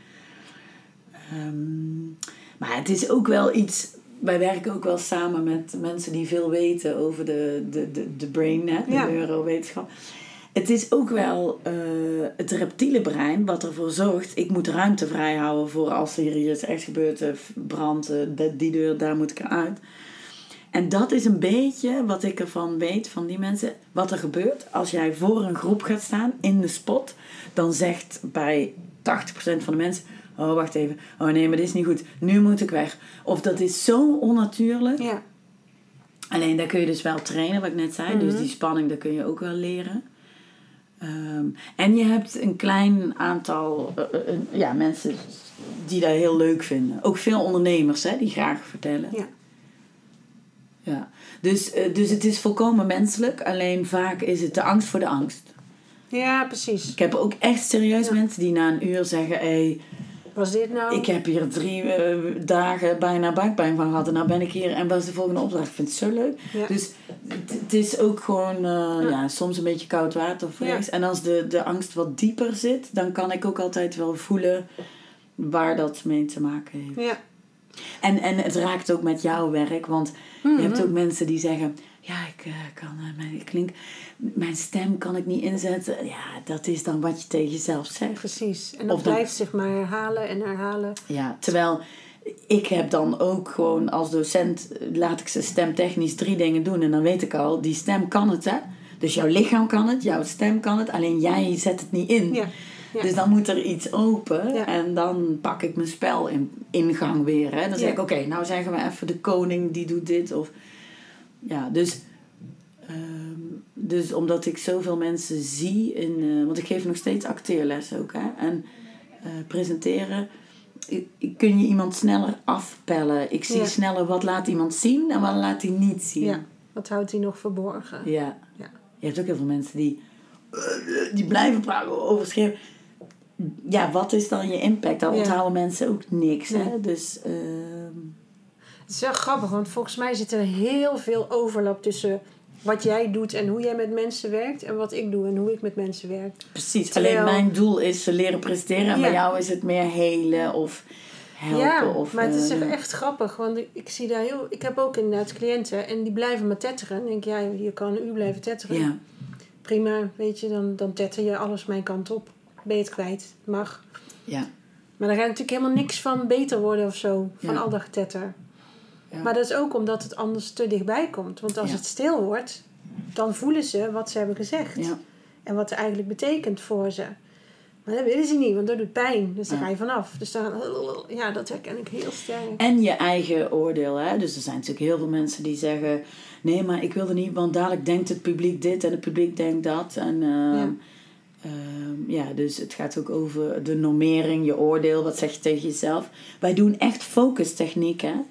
Um, maar het is ook wel iets wij werken ook wel samen met mensen die veel weten over de, de, de, de brain, hè, de ja. neurowetenschap. Het is ook wel uh, het reptiele brein wat ervoor zorgt, ik moet ruimte vrijhouden voor als er hier iets echt gebeurt, eh, brand, uh, die deur, daar moet ik uit. En dat is een beetje wat ik ervan weet van die mensen. Wat er gebeurt als jij voor een groep gaat staan in de spot, dan zegt bij 80% van de mensen: Oh, wacht even. Oh nee, maar dit is niet goed. Nu moet ik weg. Of dat is zo onnatuurlijk. Ja. Alleen daar kun je dus wel trainen, wat ik net zei. Dus mhm. die spanning, daar kun je ook wel leren. Ehm, en je hebt een klein aantal uh, ja, mensen die dat heel leuk vinden. Ook veel ondernemers hè, die graag vertellen. Ja. ja. Dus, dus het is volkomen menselijk. Alleen vaak is het de angst voor de angst. Ja, precies. Ik heb ook echt serieus mensen die na een uur zeggen... Hey, was dit nou? Ik heb hier drie uh, dagen bijna buikpijn van gehad. En nou ben ik hier en wat is de volgende opdracht? Ik vind het zo leuk. Dus het is ook gewoon uh, ja. soms een beetje koud water of ja. En als de, de angst wat dieper zit, dan kan ik ook altijd wel voelen waar dat mee te maken heeft. Ja. En, en het raakt ook met jouw werk, want je hebt mhm. ook mensen die zeggen: ja, ik kan mijn, ik klink, mijn stem kan ik niet inzetten. Ja, dat is dan wat je tegen jezelf zegt. Precies. En dat blijft zich maar herhalen en herhalen. Ja, terwijl ik heb dan ook gewoon als docent, laat ik ze stemtechnisch drie dingen doen. En dan weet ik al, die stem kan het hè. Dus jouw lichaam kan het, jouw stem kan het, alleen jij zet het niet in. Ja. Dus dan moet er iets open en dan pak ik mijn spel in, ingang weer. Hè. Dan zeg ik, oké, nou zeggen we even de koning die doet dit. Of, ja, dus, ehm, dus omdat ik zoveel mensen zie, in, uh, want ik geef nog steeds acteerles ook. Hè, en uh, presenteren, kun je iemand sneller afpellen. Ik zie sneller wat laat iemand zien en wat laat hij niet zien. Ja, wat houdt hij nog verborgen. Ja. ja. Je hebt ook heel veel mensen die, die blijven praten over scherm ja, wat is dan je impact? Dan onthouden mensen ook niks. Hè? Dus, uh... Het is wel grappig, want volgens mij zit er heel veel overlap tussen wat jij doet en hoe jij met mensen werkt en wat ik doe en hoe ik met mensen werk. Precies, alleen mijn doel is ze leren presteren en bij jou is het meer helen of helpen. Ja, of, maar het is uh, echt grappig, want ik, ik, zie daar heel... Ik heb ook inderdaad cliënten en die blijven maar tetteren. En denk ja, je kan een uur blijven tetteren. Ja. Prima, weet je, dan, dan tetter je alles mijn kant op ben je het kwijt. Mag. Ja. Maar daar gaat natuurlijk helemaal niks van beter worden of zo. Van al dat getetter. Ja. Maar dat is ook omdat het anders te dichtbij komt. Want als het stil wordt, dan voelen ze wat ze hebben gezegd. Ja. En wat het eigenlijk betekent voor ze. Maar dat willen ze niet, want dat doet pijn. Dus daar ga je vanaf. Dus dan, ja, dat herken ik heel sterk. En je eigen oordeel. Hè? Dus er zijn natuurlijk heel veel mensen die zeggen... Nee, maar ik wil er niet, want dadelijk denkt het publiek dit en het publiek denkt dat. En... Uh, Ehm, ja, dus het gaat ook over de normering, je oordeel, wat zeg je tegen jezelf. Wij doen echt focustechnieken.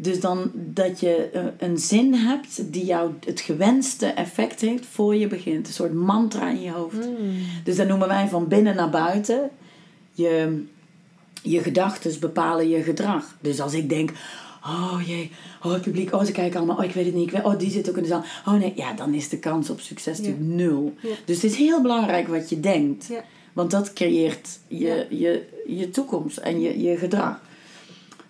Dus dan dat je eh, een zin hebt die jou het gewenste effect heeft voor je begint. Een soort mantra in je hoofd. Hmm. Dus dat noemen wij van binnen naar buiten. Je, je gedachten bepalen je gedrag. Dus als ik denk, Oh jee, oh het publiek, oh ze kijken allemaal, oh ik weet het niet, ik weet, oh die zit ook in de zaal. Oh nee, ja, dan is de kans op succes natuurlijk nul. Dus het is heel belangrijk wat je denkt. Ja. Want dat creëert je, je, je toekomst en je, je gedrag.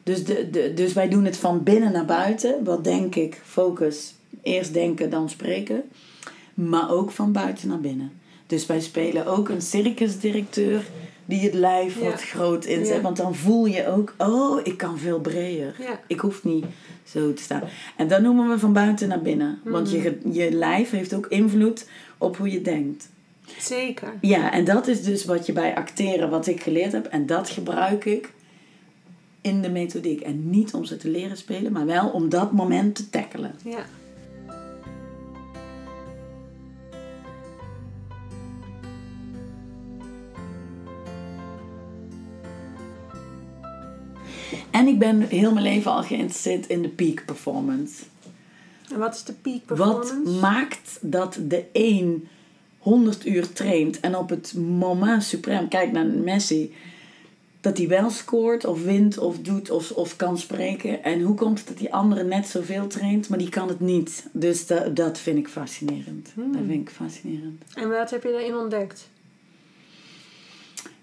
Dus, de, de, dus wij doen het van binnen naar buiten. Wat denk ik? Focus. Eerst denken, dan spreken. Maar ook van buiten naar binnen. Dus wij spelen ook een circusdirecteur die het lijf wat groot inzet. Want dan voel je ook, oh, ik kan veel breder. Ik hoef niet zo te staan. En dat noemen we van buiten naar binnen. Want je, mm. je lijf heeft ook invloed op hoe je denkt. Zeker. Ja, en dat is dus wat je bij acteren, wat ik geleerd heb. En dat gebruik ik in de methodiek. En niet om ze te leren spelen, maar wel om dat moment te tackelen. Ja. En ik ben heel mijn leven al geïnteresseerd in de peak performance. En wat is de peak performance? Wat maakt dat de een 100 uur traint en op het moment suprem, kijk naar Messi, dat hij wel scoort of wint of doet of, of kan spreken. En hoe komt het dat die andere net zoveel traint, maar die kan het niet? Dus dat, dat vind ik fascinerend. Hmm. Dat vind ik fascinerend. En wat heb je daarin ontdekt?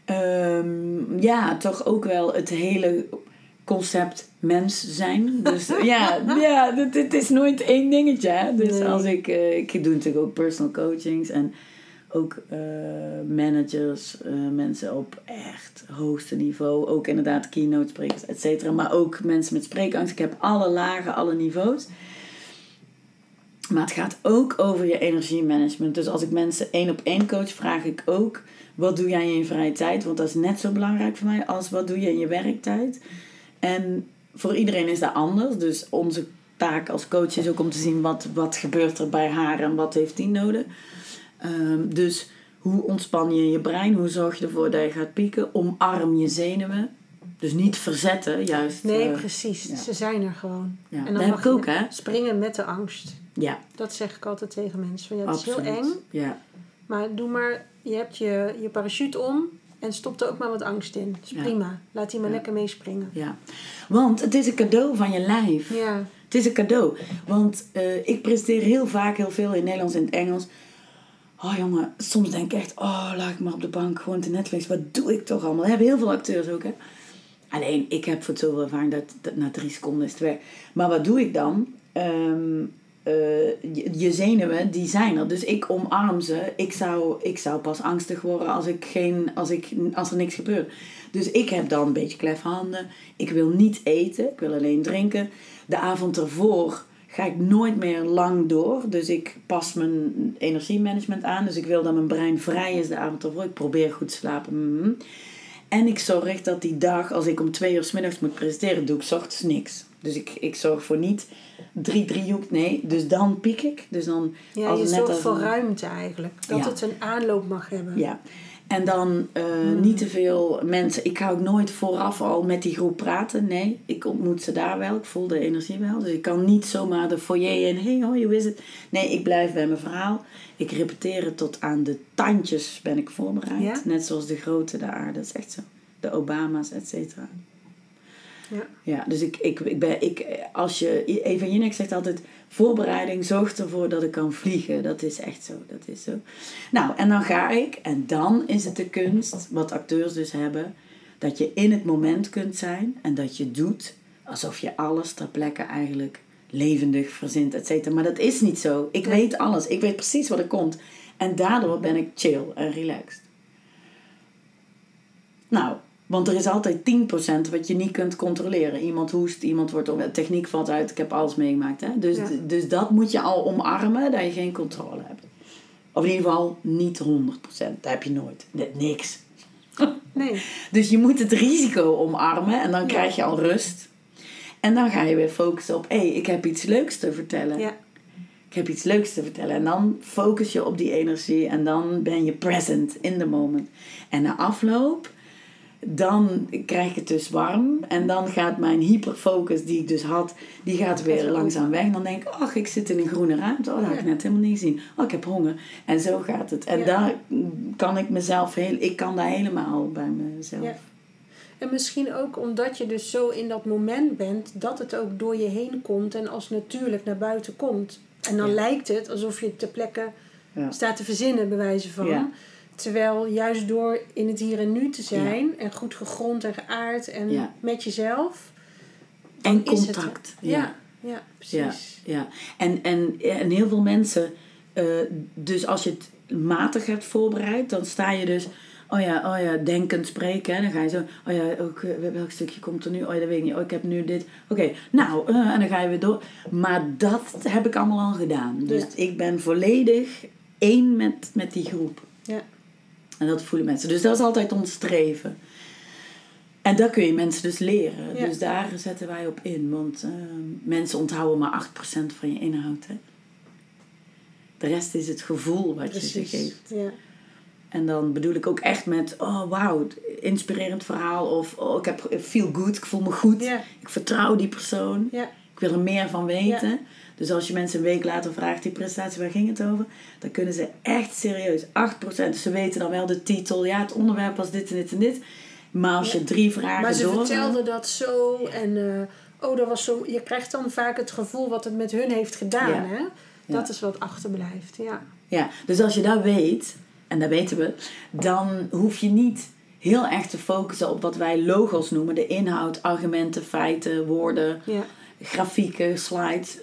Um, ja, toch ook wel het hele concept mens zijn. Dus (laughs) ja, ja dit, is nooit één dingetje. Hè? Dus als ik, uh, ik doe natuurlijk ook personal coachings en ook uh, managers, uh, mensen op echt hoogste niveau. Ook inderdaad keynote sprekers, et cetera. Maar ook mensen met spreekangst. Ik heb alle lagen, alle niveaus. Maar het gaat ook over je energiemanagement. Dus als ik mensen één op één coach, vraag ik ook... Wat doe jij in je vrije tijd? Want dat is net zo belangrijk voor mij als wat doe je in je werktijd. En voor iedereen is dat anders. Dus onze taak als coach is ook om te zien wat, wat gebeurt er bij haar en wat heeft die nodig. Um, dus hoe ontspan je je brein? Hoe zorg je ervoor dat je gaat pieken? Omarm je zenuwen. Dus niet verzetten, juist. Nee, uh, precies. Ze zijn er gewoon. Ja. En dan dat mag ik ook, hè? Springen met de angst. Ja. Dat zeg ik altijd tegen mensen. Van, ja, het is heel eng. Ja. Maar doe maar, je hebt je, je parachute om. En stop er ook maar wat angst in. Dat is prima. Laat die maar lekker meespringen. Ja. Want het is een cadeau van je lijf. Ja. Het is een cadeau. Want uh, ik presteer heel vaak heel veel in Nederlands en het Engels. Oh jongen, soms denk ik echt, oh laat ik maar op de bank gewoon te Netflix. Wat doe ik toch allemaal? Hebben heel veel acteurs ook hè. Alleen ik heb voor zoveel ervaring dat, dat na drie seconden is het weg. Maar wat doe ik dan? Um, je, je zenuwen, die zijn er. Dus ik omarm ze. Ik zou, ik zou pas angstig worden als, ik geen, als, ik, als er niks gebeurt. Dus ik heb dan een beetje klef handen. Ik wil niet eten. Ik wil alleen drinken. De avond ervoor ga ik nooit meer lang door. Dus ik pas mijn energiemanagement aan. Dus ik wil dat mijn brein vrij is de avond ervoor. Ik probeer goed te slapen. Mhm. En ik zorg dat die dag, als ik om twee uur s middags moet presenteren, doe ik s ochtends niks. Dus ik, ik zorg voor niet drie driehoek, nee. Dus dan piek ik. Dus dan, ja, als je zorgt voor ruimte eigenlijk. Dat het een aanloop mag hebben. Ja. En dan uh, niet te veel mensen. Ik ga ook nooit vooraf al met die groep praten. Nee, ik ontmoet ze daar wel. Ik voel de energie wel. Dus ik kan niet zomaar de foyer in. Hey, hoi, hoe is het? Nee, ik blijf bij mijn verhaal. Ik repeteer het tot aan de tandjes ben ik voorbereid. Net zoals de grote de aarde. Dat is echt zo. De Obama's, et cetera. Ja. ja, dus ik, ik, ik ben, ik, als je, Eva Jinek zegt altijd, voorbereiding zorgt ervoor dat ik kan vliegen. Dat is echt zo, dat is zo. Nou, en dan ga ik, en dan is het de kunst, wat acteurs dus hebben, dat je in het moment kunt zijn en dat je doet alsof je alles ter plekke eigenlijk levendig verzint, et cetera. Maar dat is niet zo. Ik weet alles, ik weet precies wat er komt. En daardoor ben ik chill en relaxed. Nou, want er is altijd 10% wat je niet kunt controleren. Iemand hoest, iemand wordt op. Techniek valt uit, ik heb alles meegemaakt. Hè? Dus, dus dat moet je al omarmen dat je geen controle hebt. Of in ieder geval niet 100%. Dat heb je nooit. Net niks. (laughs) Nee. dus je moet het risico omarmen en dan krijg je al rust. En dan ga je weer focussen op: hé, hey, ik heb iets leuks te vertellen. Ja. Ik heb iets leuks te vertellen. En dan focus je op die energie en dan ben je present in the moment. En na afloop dan krijg ik het dus warm. En dan gaat mijn hyperfocus die ik dus had, die gaat weer langzaam weg. En dan denk ik, ach, ik zit in een groene ruimte. Oh, dat heb ik net helemaal niet gezien. Oh, ik heb honger. En zo gaat het. En daar kan ik mezelf, heel, ik kan daar helemaal bij mezelf. Ja. En misschien ook omdat je dus zo in dat moment bent, dat het ook door je heen komt en als natuurlijk naar buiten komt. En dan lijkt het alsof je ter plekke staat te verzinnen, bij wijze van. Terwijl juist door in het hier en nu te zijn en goed gegrond en geaard en met jezelf. En contact. ja. ja, precies. Ja. En, en, en heel veel mensen, uh, dus als je het matig hebt voorbereid, dan sta je dus. Oh ja, oh ja, denkend spreken. Hè. Dan ga je zo, oh ja, ook, eh, welk stukje komt er nu? Oh ja, dat weet ik niet. Oh, ik heb nu dit. Oké, nou, uh, en dan ga je weer door. Maar dat heb ik allemaal al gedaan. Dus ik ben volledig één met, met die groep. Ja. En dat voelen mensen. Dus dat is altijd ons streven. En dat kun je mensen dus leren. Dus daar zetten wij op in. Want uh, mensen onthouden maar 8% van je inhoud. Hè? De rest is het gevoel wat je ze geeft. Ja. En dan bedoel ik ook echt met, oh wauw, inspirerend verhaal. Of oh, ik heb feel good, ik voel me goed. Ik vertrouw die persoon. Ik wil er meer van weten. Dus als je mensen een week later vraagt, die presentatie, waar ging het over? Dan kunnen ze echt serieus, 8%. Dus ze weten dan wel de titel, ja, het onderwerp was dit en dit en dit. Maar als je drie vragen Maar ze door, vertelden dat zo en uh, oh, dat was zo. Je krijgt dan vaak het gevoel wat het met hun heeft gedaan, hè? Dat is wat achterblijft, ja. Ja, dus als je dat weet, en dat weten we, dan hoef je niet heel erg te focussen op wat wij logos noemen: de inhoud, argumenten, feiten, woorden, grafieken, slides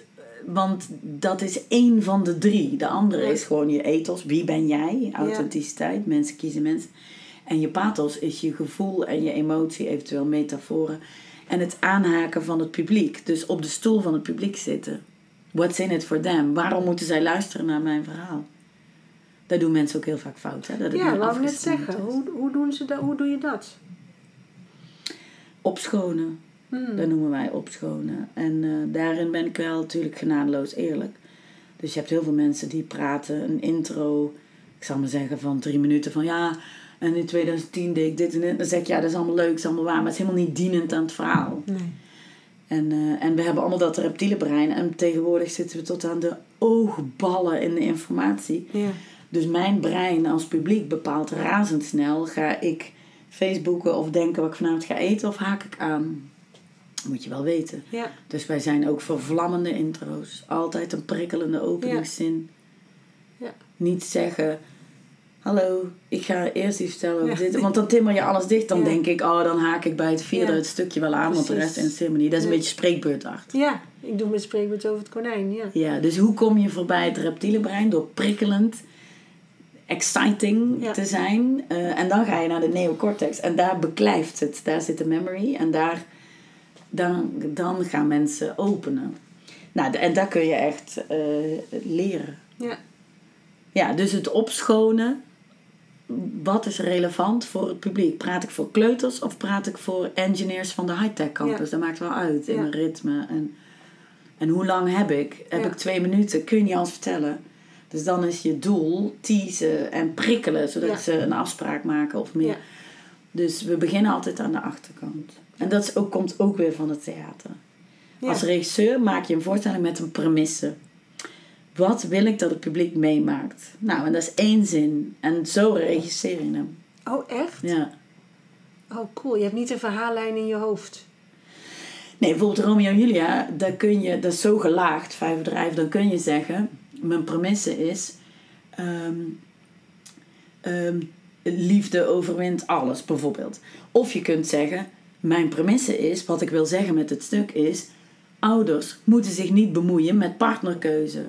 want dat is één van de drie. De andere is gewoon je ethos. Wie ben jij? Authenticiteit. Mensen kiezen mensen. En je pathos is je gevoel en je emotie, eventueel metaforen. En het aanhaken van het publiek. Dus op de stoel van het publiek zitten. What's in it for them? Waarom moeten zij luisteren naar mijn verhaal? Dat doen mensen ook heel vaak fout. Hè? Dat ja, wou ik net zeggen. Hoe, hoe, doen ze dat? hoe doe je dat? Opschonen. Hmm. Dat noemen wij opschonen. En uh, daarin ben ik wel natuurlijk genadeloos eerlijk. Dus je hebt heel veel mensen die praten een intro, ik zal maar zeggen van drie minuten van ja, en in 2010 deed ik dit en dit. Dan zeg ik ja, dat is allemaal leuk, dat is allemaal waar, maar het is helemaal niet dienend aan het verhaal. Nee. En, uh, en we hebben allemaal dat reptiele brein en tegenwoordig zitten we tot aan de oogballen in de informatie. Ja. Dus mijn brein als publiek bepaalt razendsnel, ga ik Facebooken of denken wat ik vanavond ga eten of haak ik aan moet je wel weten. Ja. Dus wij zijn ook voor vlammende intro's. Altijd een prikkelende openingszin. Ja. ja. Niet zeggen, hallo, ik ga eerst iets vertellen over dit. Want dan timmer je alles dicht. Dan denk ik, oh, dan haak ik bij het vierde het stukje wel aan. Want de rest is helemaal niet. Dat is een beetje spreekbeurtachtig. Ja, ik doe mijn spreekbeurt over het konijn, ja. Ja, dus hoe kom je voorbij het reptiele brein? Door prikkelend, exciting te zijn. Uh, en dan ga je naar de neocortex. En daar beklijft het. Daar zit de memory. En daar, dan, dan gaan mensen openen. Nou, en daar kun je echt uh, leren. Ja. Ja, dus het opschonen wat is relevant voor het publiek? Praat ik voor kleuters of praat ik voor engineers van de high-tech campus? Dat maakt wel uit in mijn ritme. En, en hoe lang heb ik? Heb ik twee minuten? Kun je alles vertellen. Dus dan is je doel teasen en prikkelen, zodat ze een afspraak maken of meer. Dus we beginnen altijd aan de achterkant. En dat is ook, komt ook weer van het theater. Als regisseur maak je een voorstelling met een premisse. Wat wil ik dat het publiek meemaakt? Nou, en dat is één zin. En zo regisseer je hem. Oh, echt? Ja. Oh, cool. Je hebt niet een verhaallijn in je hoofd. Nee, bijvoorbeeld Romeo en Julia, daar kun je, dat is zo gelaagd, vijf bedrijven, dan kun je zeggen, mijn premisse is, ehm, ehm, liefde overwint alles, bijvoorbeeld. Of je kunt zeggen, mijn premisse is, wat ik wil zeggen met het stuk is, ouders moeten zich niet bemoeien met partnerkeuze.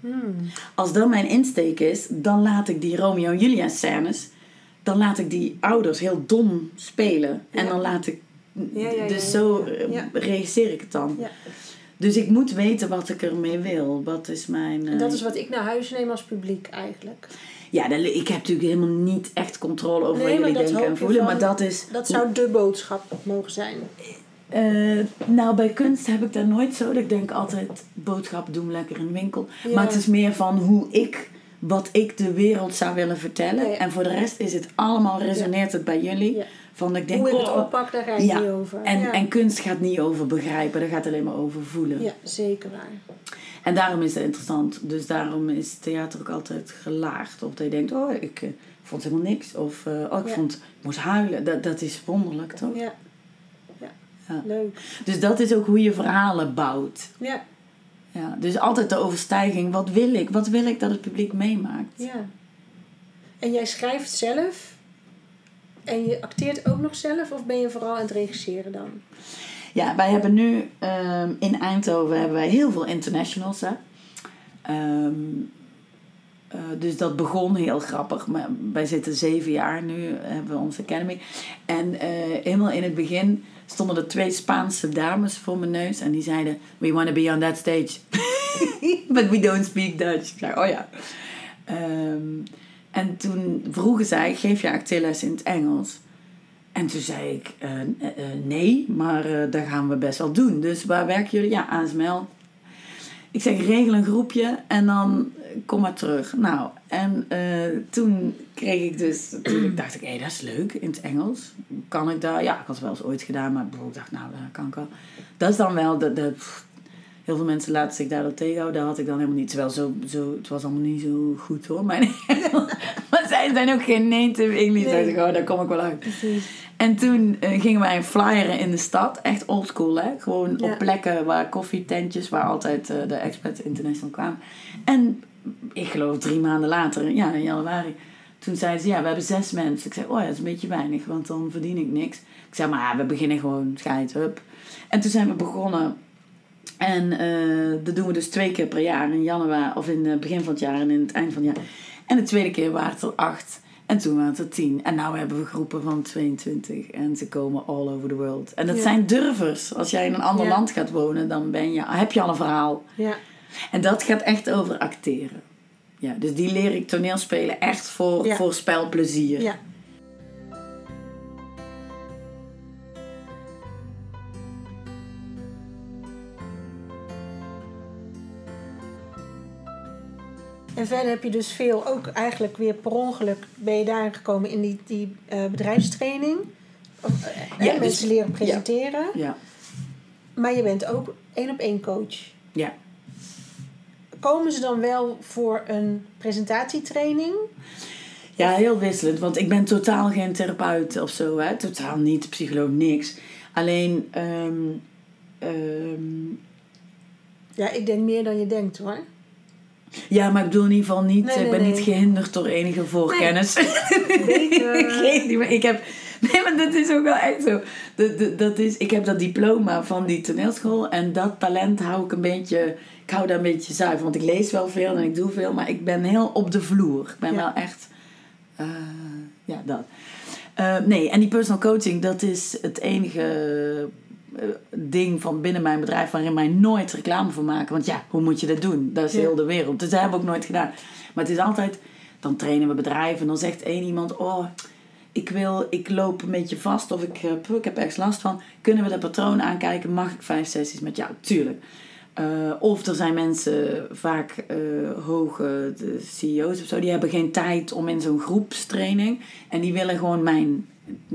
Hmm. Als dat mijn insteek is, dan laat ik die Romeo en Julia scènes, dan laat ik die ouders heel dom spelen. En dan laat ik, ja, dus zo eh, regisseer ik het dan. Dus ik moet weten wat ik ermee wil. Wat is mijn. En dat is wat ik naar huis neem als publiek eigenlijk. Ja, ik heb natuurlijk helemaal niet echt controle over wat jullie denken en voelen. maar dat is. Dat zou de boodschap mogen zijn. Uh, nou, bij kunst heb ik dat nooit zo. Ik denk altijd, boodschap doen lekker in de winkel. Maar het is meer van hoe ik, wat ik de wereld zou willen vertellen. En voor de rest is het allemaal, resoneert het bij jullie. Van, ik denk, hoe ik het oh, oppak, daar ga je niet over. En, en kunst gaat niet over begrijpen, dat gaat alleen maar over voelen. Ja, zeker waar. En daarom is het interessant. Dus daarom is theater ook altijd gelaagd. Of dat je denkt, oh, ik uh, vond helemaal niks. Of, uh, oh, ik vond, ik moest huilen. Dat, dat is wonderlijk, toch? Ja. Ja. Leuk. Dus dat is ook hoe je verhalen bouwt. Ja. ja. Dus altijd de overstijging. Wat wil ik? Wat wil ik dat het publiek meemaakt? Ja. En jij schrijft zelf en je acteert ook nog zelf of ben je vooral aan het regisseren dan? Ja, wij hebben nu ehm, in Eindhoven hebben wij heel veel internationals. Hè? Ehm, eh, dus dat begon heel grappig. Maar wij zitten zeven jaar nu, hebben we onze academy. En uh, helemaal in het begin stonden er twee Spaanse dames voor mijn neus. En die zeiden, we want to be on that stage. (laughs) But we don't speak Dutch. Ik zei, oh ja. Um, en toen vroegen zij, geef je acteerles in het Engels? En toen zei ik, uh, uh, nee, maar uh, dat gaan we best wel doen. Dus waar werken jullie? Ja, ASML. Ik zeg, regel een groepje en dan kom maar terug. Nou, en toen kreeg ik dus, toen dacht ik, hé, hey, dat is leuk in het Engels. Kan ik daar? Ja, ik had het wel eens ooit gedaan, maar ik dacht, nou, dat kan ik wel. Dat is dan wel de heel veel mensen laten zich daardoor tegenhouden. Dat had ik dan helemaal niet. Terwijl zo, zo, het was allemaal niet zo goed hoor. Mijn (laughs) maar zij zijn ook geen native English. Nee. Oh, daar kom ik wel uit. En toen uh, gingen wij flyeren in de stad. Echt oldschool hè. Gewoon op plekken waar koffietentjes, waar altijd uh, de Expat International kwamen. En ik geloof drie maanden later, ja in januari. Toen zeiden ze, ja, we hebben zes mensen. Ik zei, oh ja, dat is een beetje weinig, want dan verdien ik niks. Ik zei, maar ja, we beginnen gewoon, scheid, hup. En toen zijn we begonnen en uh, dat doen we dus twee keer per jaar. In januari, of in het begin van het jaar en in het eind van het jaar. En de tweede keer waren het er acht. En toen waren het er tien. En nu hebben we groepen van 22. En ze komen all over the world. En dat zijn durvers. Als jij in een ander land gaat wonen, dan ben je, heb je al een verhaal. Ja. En dat gaat echt over acteren. Ja, dus die leer ik toneelspelen echt voor, voor spelplezier. Ja. En verder heb je dus veel, ook eigenlijk weer per ongeluk, ben je daar gekomen in die, die uh, bedrijfstraining. Of, uh, ja, dus, mensen leren presenteren. Ja. Maar je bent ook één op één coach. Ja. Komen ze dan wel voor een presentatietraining? Ja, heel wisselend. Want ik ben totaal geen therapeut of zo. Hè? Totaal niet, psycholoog, niks. Alleen... Um, ja, ik denk meer dan je denkt hoor. Ja, maar ik bedoel in ieder geval niet, ik ben niet gehinderd door enige voorkennis. Nee. (laughs) Geen, ik heb, nee, maar dat is ook wel echt zo. Dat, dat, is, ik heb dat diploma van die toneelschool en dat talent hou ik een beetje, ik hou daar een beetje zuiver. Want ik lees wel veel en ik doe veel, maar ik ben heel op de vloer. Ik ben wel echt, uh, ja, dat. Uh, nee, en die personal coaching, dat is het enige eh, ding van binnen mijn bedrijf waarin wij nooit reclame voor maken. Want ja, hoe moet je dat doen? Dat is heel de wereld. Dus dat hebben we ook nooit gedaan. Maar het is altijd, dan trainen we bedrijven en dan zegt één iemand, oh, ik wil, ik loop een beetje vast of ik, uh, ik heb ergens last van. Kunnen we dat patroon aankijken? Mag ik vijf sessies met jou? Tuurlijk. Uh, of er zijn mensen, vaak uh, hoge de CEO's of zo, die hebben geen tijd om in zo'n groepstraining. En die willen gewoon mijn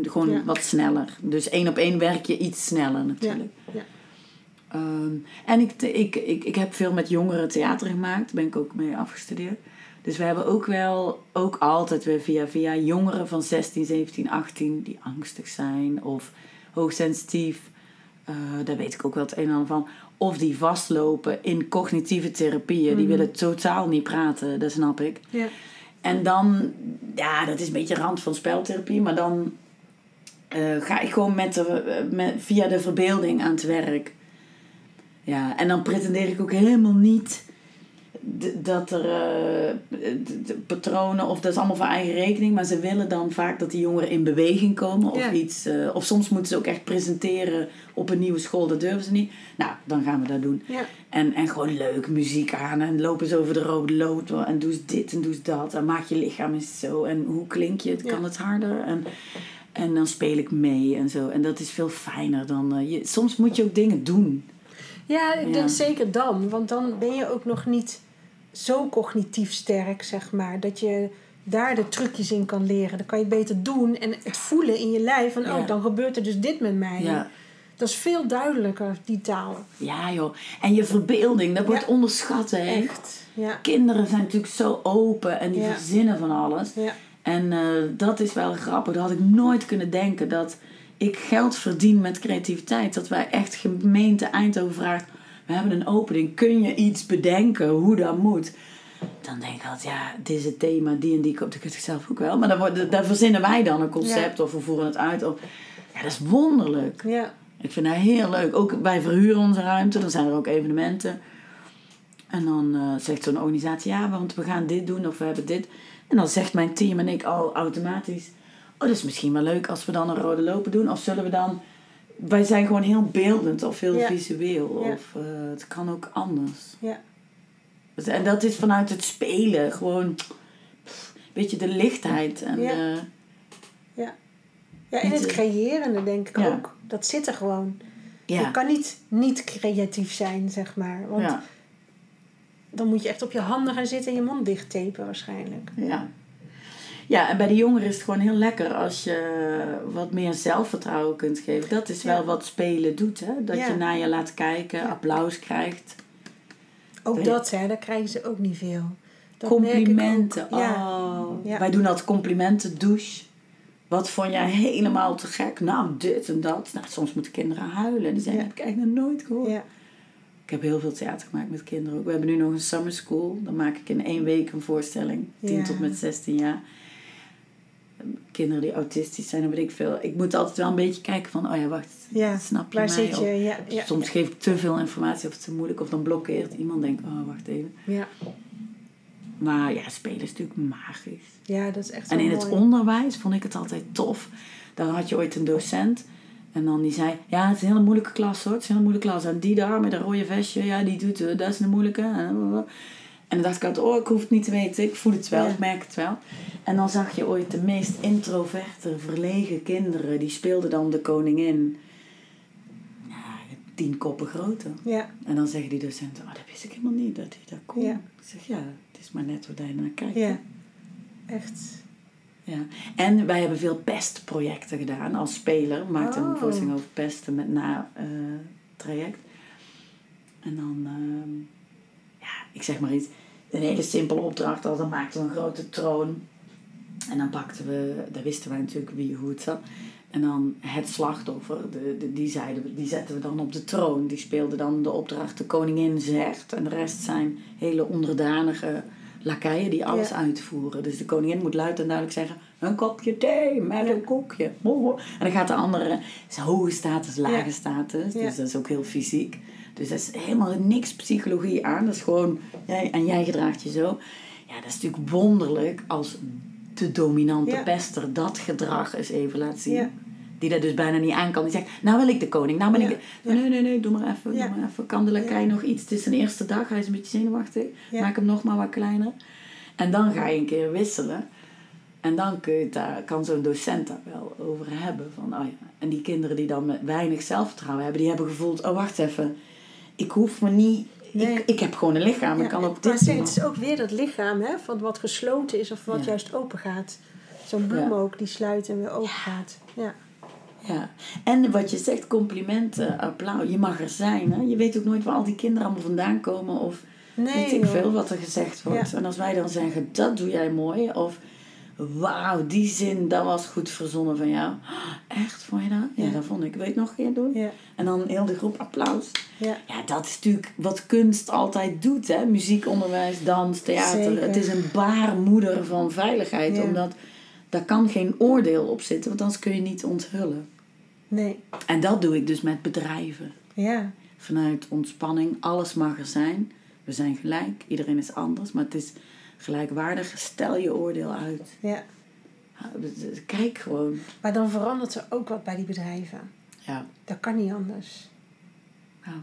gewoon wat sneller. Dus één op één werk je iets sneller natuurlijk. Ja. Ehm, en ik, ik, ik, ik heb veel met jongeren theater gemaakt. Daar ben ik ook mee afgestudeerd. Dus we hebben ook wel, ook altijd weer via via jongeren van 16, 17, 18 die angstig zijn of hoogsensitief. Uh, daar weet ik ook wel het een en ander van. Of die vastlopen in cognitieve therapieën. Die mhm. willen totaal niet praten, dat snap ik. Ja. En dan, ja, dat is een beetje rand van speltherapie, maar dan uh, ga ik gewoon met de, met, via de verbeelding aan het werk. Ja, en dan pretendeer ik ook helemaal niet dat er uh, patronen, of dat is allemaal voor eigen rekening, maar ze willen dan vaak dat die jongeren in beweging komen of iets. Uh, of soms moeten ze ook echt presenteren op een nieuwe school, dat durven ze niet. Nou, dan gaan we dat doen. Ja. En, en gewoon leuk muziek aan en lopen ze over de rode lood en doe eens dit en doe eens dat. En maak je lichaam eens zo en hoe klink je, kan het harder. En, en dan speel ik mee en zo. En dat is veel fijner dan. Uh, je, soms moet je ook dingen doen. Ja, ik denk zeker dan. Want dan ben je ook nog niet zo cognitief sterk, zeg maar. Dat je daar de trucjes in kan leren. Dan kan je beter doen en het voelen in je lijf. Van, oh, dan gebeurt er dus dit met mij. Ja. Dat is veel duidelijker, die taal. Ja, joh. En je verbeelding, dat wordt onderschat, hè? Echt. Ja. Kinderen zijn natuurlijk zo open en die verzinnen van alles. Ja. En uh, dat is wel grappig. Dat had ik nooit kunnen denken dat ik geld verdien met creativiteit. Dat wij echt gemeente Eindhoven vraagt we hebben een opening, kun je iets bedenken hoe dat moet? Dan denk ik altijd, ja, dit is het thema, die en die komt. Ik het zelf ook wel. Maar dan, dan verzinnen wij dan een concept of we voeren het uit. Of, ja, dat is wonderlijk. Ja. Ik vind dat heel leuk. Ook wij verhuren onze ruimte, dan zijn er ook evenementen. En dan uh, zegt zo'n organisatie, ja, want we gaan dit doen of we hebben dit. En dan zegt mijn team en ik al automatisch, oh, dat is misschien wel leuk als we dan een rode lopen doen. Of zullen we dan wij zijn gewoon heel beeldend of heel visueel. Of uh, het kan ook anders. Ja. Dus, en dat is vanuit het spelen. Gewoon een beetje de lichtheid. En, ja. Uh, ja. ja, en het creërende denk ik ook. Dat zit er gewoon. Je kan niet niet creatief zijn, zeg maar. Want dan moet je echt op je handen gaan zitten en je mond dicht tapen waarschijnlijk. Ja. Ja, en bij de jongeren is het gewoon heel lekker als je wat meer zelfvertrouwen kunt geven. Dat is wel wat spelen doet, hè? Dat je naar je laat kijken, applaus krijgt. Ook dat, hè? Daar krijgen ze ook niet veel. Dat complimenten. Oh. Wij doen dat complimenten douche. Wat vond jij helemaal te gek? Nou, dit en dat. Nou, soms moeten kinderen huilen. Die zijn, heb ik eigenlijk nog nooit gehoord. Ik heb heel veel theater gemaakt met kinderen ook. We hebben nu nog een summer school. Dan maak ik in één week een voorstelling. 10 tot met 16 jaar kinderen die autistisch zijn, dan weet ik veel. Ik moet altijd wel een beetje kijken van, oh ja, wacht, ja, snap je waar mij? Zit je? Ja, ja, soms geef ik te veel informatie of het te moeilijk of dan blokkeert iemand. Denkt, oh, wacht even. Ja. Maar ja, spelen is natuurlijk magisch. Ja, dat is echt En in het onderwijs vond ik het altijd tof. Dan had je ooit een docent en dan die zei, ja, het is een hele moeilijke klas hoor. Het is een hele moeilijke klas. En die daar met een rode vestje, ja, die doet, dat is een moeilijke. En dan dacht ik altijd, oh, ik hoef het niet te weten. Ik voel het wel, ik merk het wel. En dan zag je ooit de meest introverte, verlegen kinderen. Die speelden dan de koningin. Ja, tien koppen groter. Ja. En dan zeggen die docenten, oh, dat wist ik helemaal niet, dat hij daar kon. Ja. Ik zeg, ja, het is maar net wat je naar kijkt. Ja, echt. Ja. En wij hebben veel pestprojecten gedaan als speler. Maakte oh. een voorstelling over pesten met na-traject. Eh, en dan... Uh, ik zeg maar iets, een hele simpele opdracht als dan maakten we een grote troon. En dan pakten we, daar wisten wij natuurlijk wie, hoe het zat. En dan het slachtoffer, de, de, die, zeiden, die zetten we dan op de troon. Die speelde dan de opdracht de koningin zegt. En de rest zijn hele onderdanige lakeien die alles uitvoeren. Dus de koningin moet luid en duidelijk zeggen... een kopje thee met een koekje. En dan gaat de andere... is hoge status, lage status. Dus dat is ook heel fysiek. Dus dat is helemaal niks psychologie aan. Dat is gewoon... Jij, en jij gedraagt je zo. Ja, dat is natuurlijk wonderlijk als de dominante pester dat gedrag eens even laat zien. Die dat dus bijna niet aan kan. Die zegt, nou wil ik de koning. Nou ben ik... Nee, nee, nee, doe maar even. Doe maar even. Kan de lakai nog iets? Het is zijn eerste dag. Hij is een beetje zenuwachtig. Maak hem nog maar wat kleiner. En dan ga je een keer wisselen. En dan kun je daar, kan zo'n docent daar wel over hebben. Van, oh ja. En die kinderen die dan met weinig zelfvertrouwen hebben, die hebben gevoeld: oh wacht even, ik hoef me niet. Ik, ik heb gewoon een lichaam, ik kan op dit Maar het is ook weer dat lichaam, hè, van wat gesloten is of wat juist open gaat. Zo'n bloem ook die sluit en weer open gaat. Ja. Ja, en wat je zegt, complimenten, applaus. Je mag er zijn. Hè? Je weet ook nooit waar al die kinderen allemaal vandaan komen. Of nee, weet ik veel wat er gezegd wordt. En als wij dan zeggen, dat doe jij mooi. Of wauw, die zin, dat was goed verzonnen van jou. Echt, vond je dat? Ja, dat vond ik. Weet nog geen doen? Ja. En dan heel de groep applaus. Ja. ja, dat is natuurlijk wat kunst altijd doet. Hè? Muziekonderwijs, dans, theater. Het is een baarmoeder van veiligheid. Omdat daar kan geen oordeel op zitten. Want anders kun je niet onthullen. Nee. En dat doe ik dus met bedrijven. Ja. Vanuit ontspanning. Alles mag er zijn. We zijn gelijk. Iedereen is anders. Maar het is gelijkwaardig. Stel je oordeel uit. Ja. Kijk gewoon. Maar dan verandert er ook wat bij die bedrijven. Ja. Dat kan niet anders. Ja.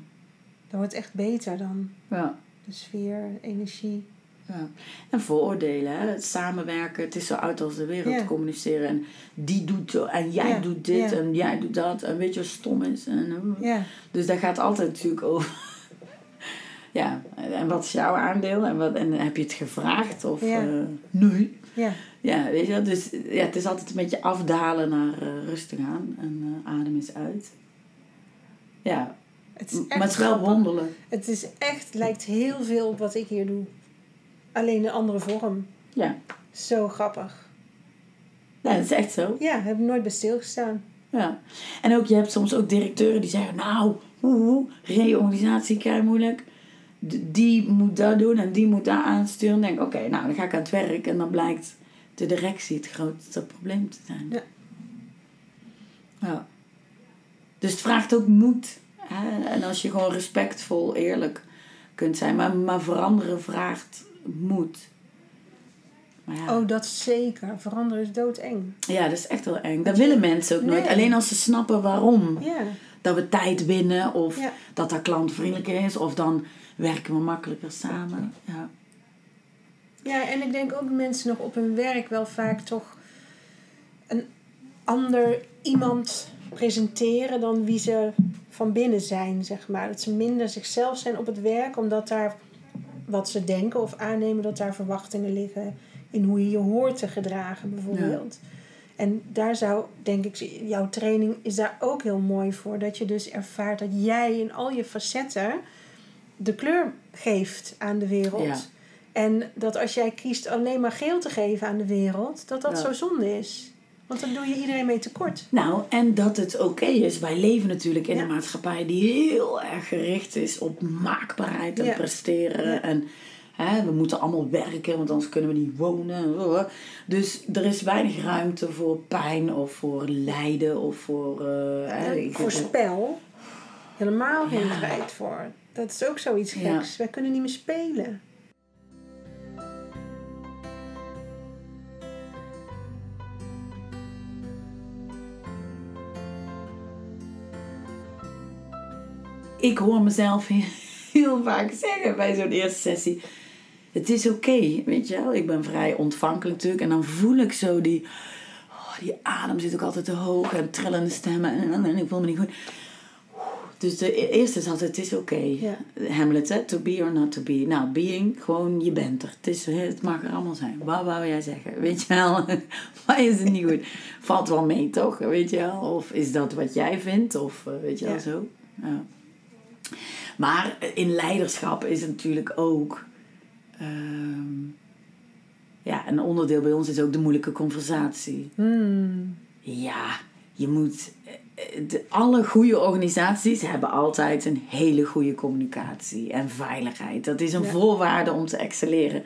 Dat wordt echt beter dan. Ja. De sfeer, energie. Ja. En vooroordelen, hè? het samenwerken, het is zo uit als de wereld communiceren. En die doet zo, en jij doet dit, en jij doet dat. En weet je wat stom is? En, ja. Dus dat gaat altijd natuurlijk over. Ja, en wat is jouw aandeel? En, wat, en heb je het gevraagd? Of uh, nee? Ja. ja, weet je Dus ja, het is altijd een beetje afdalen naar uh, rustig aan. En uh, adem eens uit. Ja, het is maar het is wel wonderlijk. Het is echt, lijkt heel veel op wat ik hier doe. Alleen een andere vorm. Ja. Zo grappig. Ja, dat is echt zo. Ja, heb ik nooit bij stilgestaan. Ja. En ook, je hebt soms ook directeuren die zeggen, nou, hoe, reorganisatie, kei moeilijk. Die moet dat doen en die moet daar aansturen. Denk ik, oké, nou, dan ga ik aan het werk. En dan blijkt de directie het grootste probleem te zijn. Ja. ja. Dus het vraagt ook moed. Hè? En als je gewoon respectvol, eerlijk kunt zijn. Maar, maar veranderen vraagt moet. Maar ja. Oh, dat zeker. Veranderen is doodeng. Ja, dat is echt wel eng. Dat willen mensen ook nooit. Alleen als ze snappen waarom. Ja. Dat we tijd winnen of dat dat klantvriendelijk is of dan werken we makkelijker samen. Ja. ja, en ik denk ook mensen nog op hun werk wel vaak toch een ander iemand presenteren dan wie ze van binnen zijn, zeg maar. Dat ze minder zichzelf zijn op het werk, omdat daar wat ze denken of aannemen dat daar verwachtingen liggen in hoe je je hoort te gedragen, bijvoorbeeld. En daar zou, denk ik, jouw training is daar ook heel mooi voor. Dat je dus ervaart dat jij in al je facetten de kleur geeft aan de wereld. En dat als jij kiest alleen maar geel te geven aan de wereld, dat dat zo zonde is. Want dan doe je iedereen mee tekort. Nou, en dat het oké is. Wij leven natuurlijk in een maatschappij die heel erg gericht is op maakbaarheid en presteren. En hè, we moeten allemaal werken, want anders kunnen we niet wonen. Dus er is weinig ruimte voor pijn of voor lijden of voor. Uh, voor spel. Helemaal geen tijd voor. Dat is ook zoiets geks. Wij kunnen niet meer spelen. ik hoor mezelf (laughs) heel vaak zeggen bij zo'n eerste sessie. Het is oké, weet je wel. Ik ben vrij ontvankelijk natuurlijk. En dan voel ik zo die... Oh, die adem zit ook altijd te hoog en trillende stemmen. En, en, ik voel me niet goed. Dus de e-, eerste is altijd, het is oké. Okay. Hamlet, hè? to be or not to be. Nou, being, gewoon, je bent er. Het, is, het mag er allemaal zijn. Wat wou jij zeggen? Weet je wel? (laughs) Maar is het niet goed? Valt wel mee, toch? Weet je wel? Of is dat wat jij vindt? Of uh, weet je wel zo? Ja. Maar in leiderschap is het natuurlijk ook. Uh, ja, een onderdeel bij ons is ook de moeilijke conversatie. Hmm. Ja, je moet. De, alle goede organisaties hebben altijd een hele goede communicatie en veiligheid. Dat is een voorwaarde om te excelleren.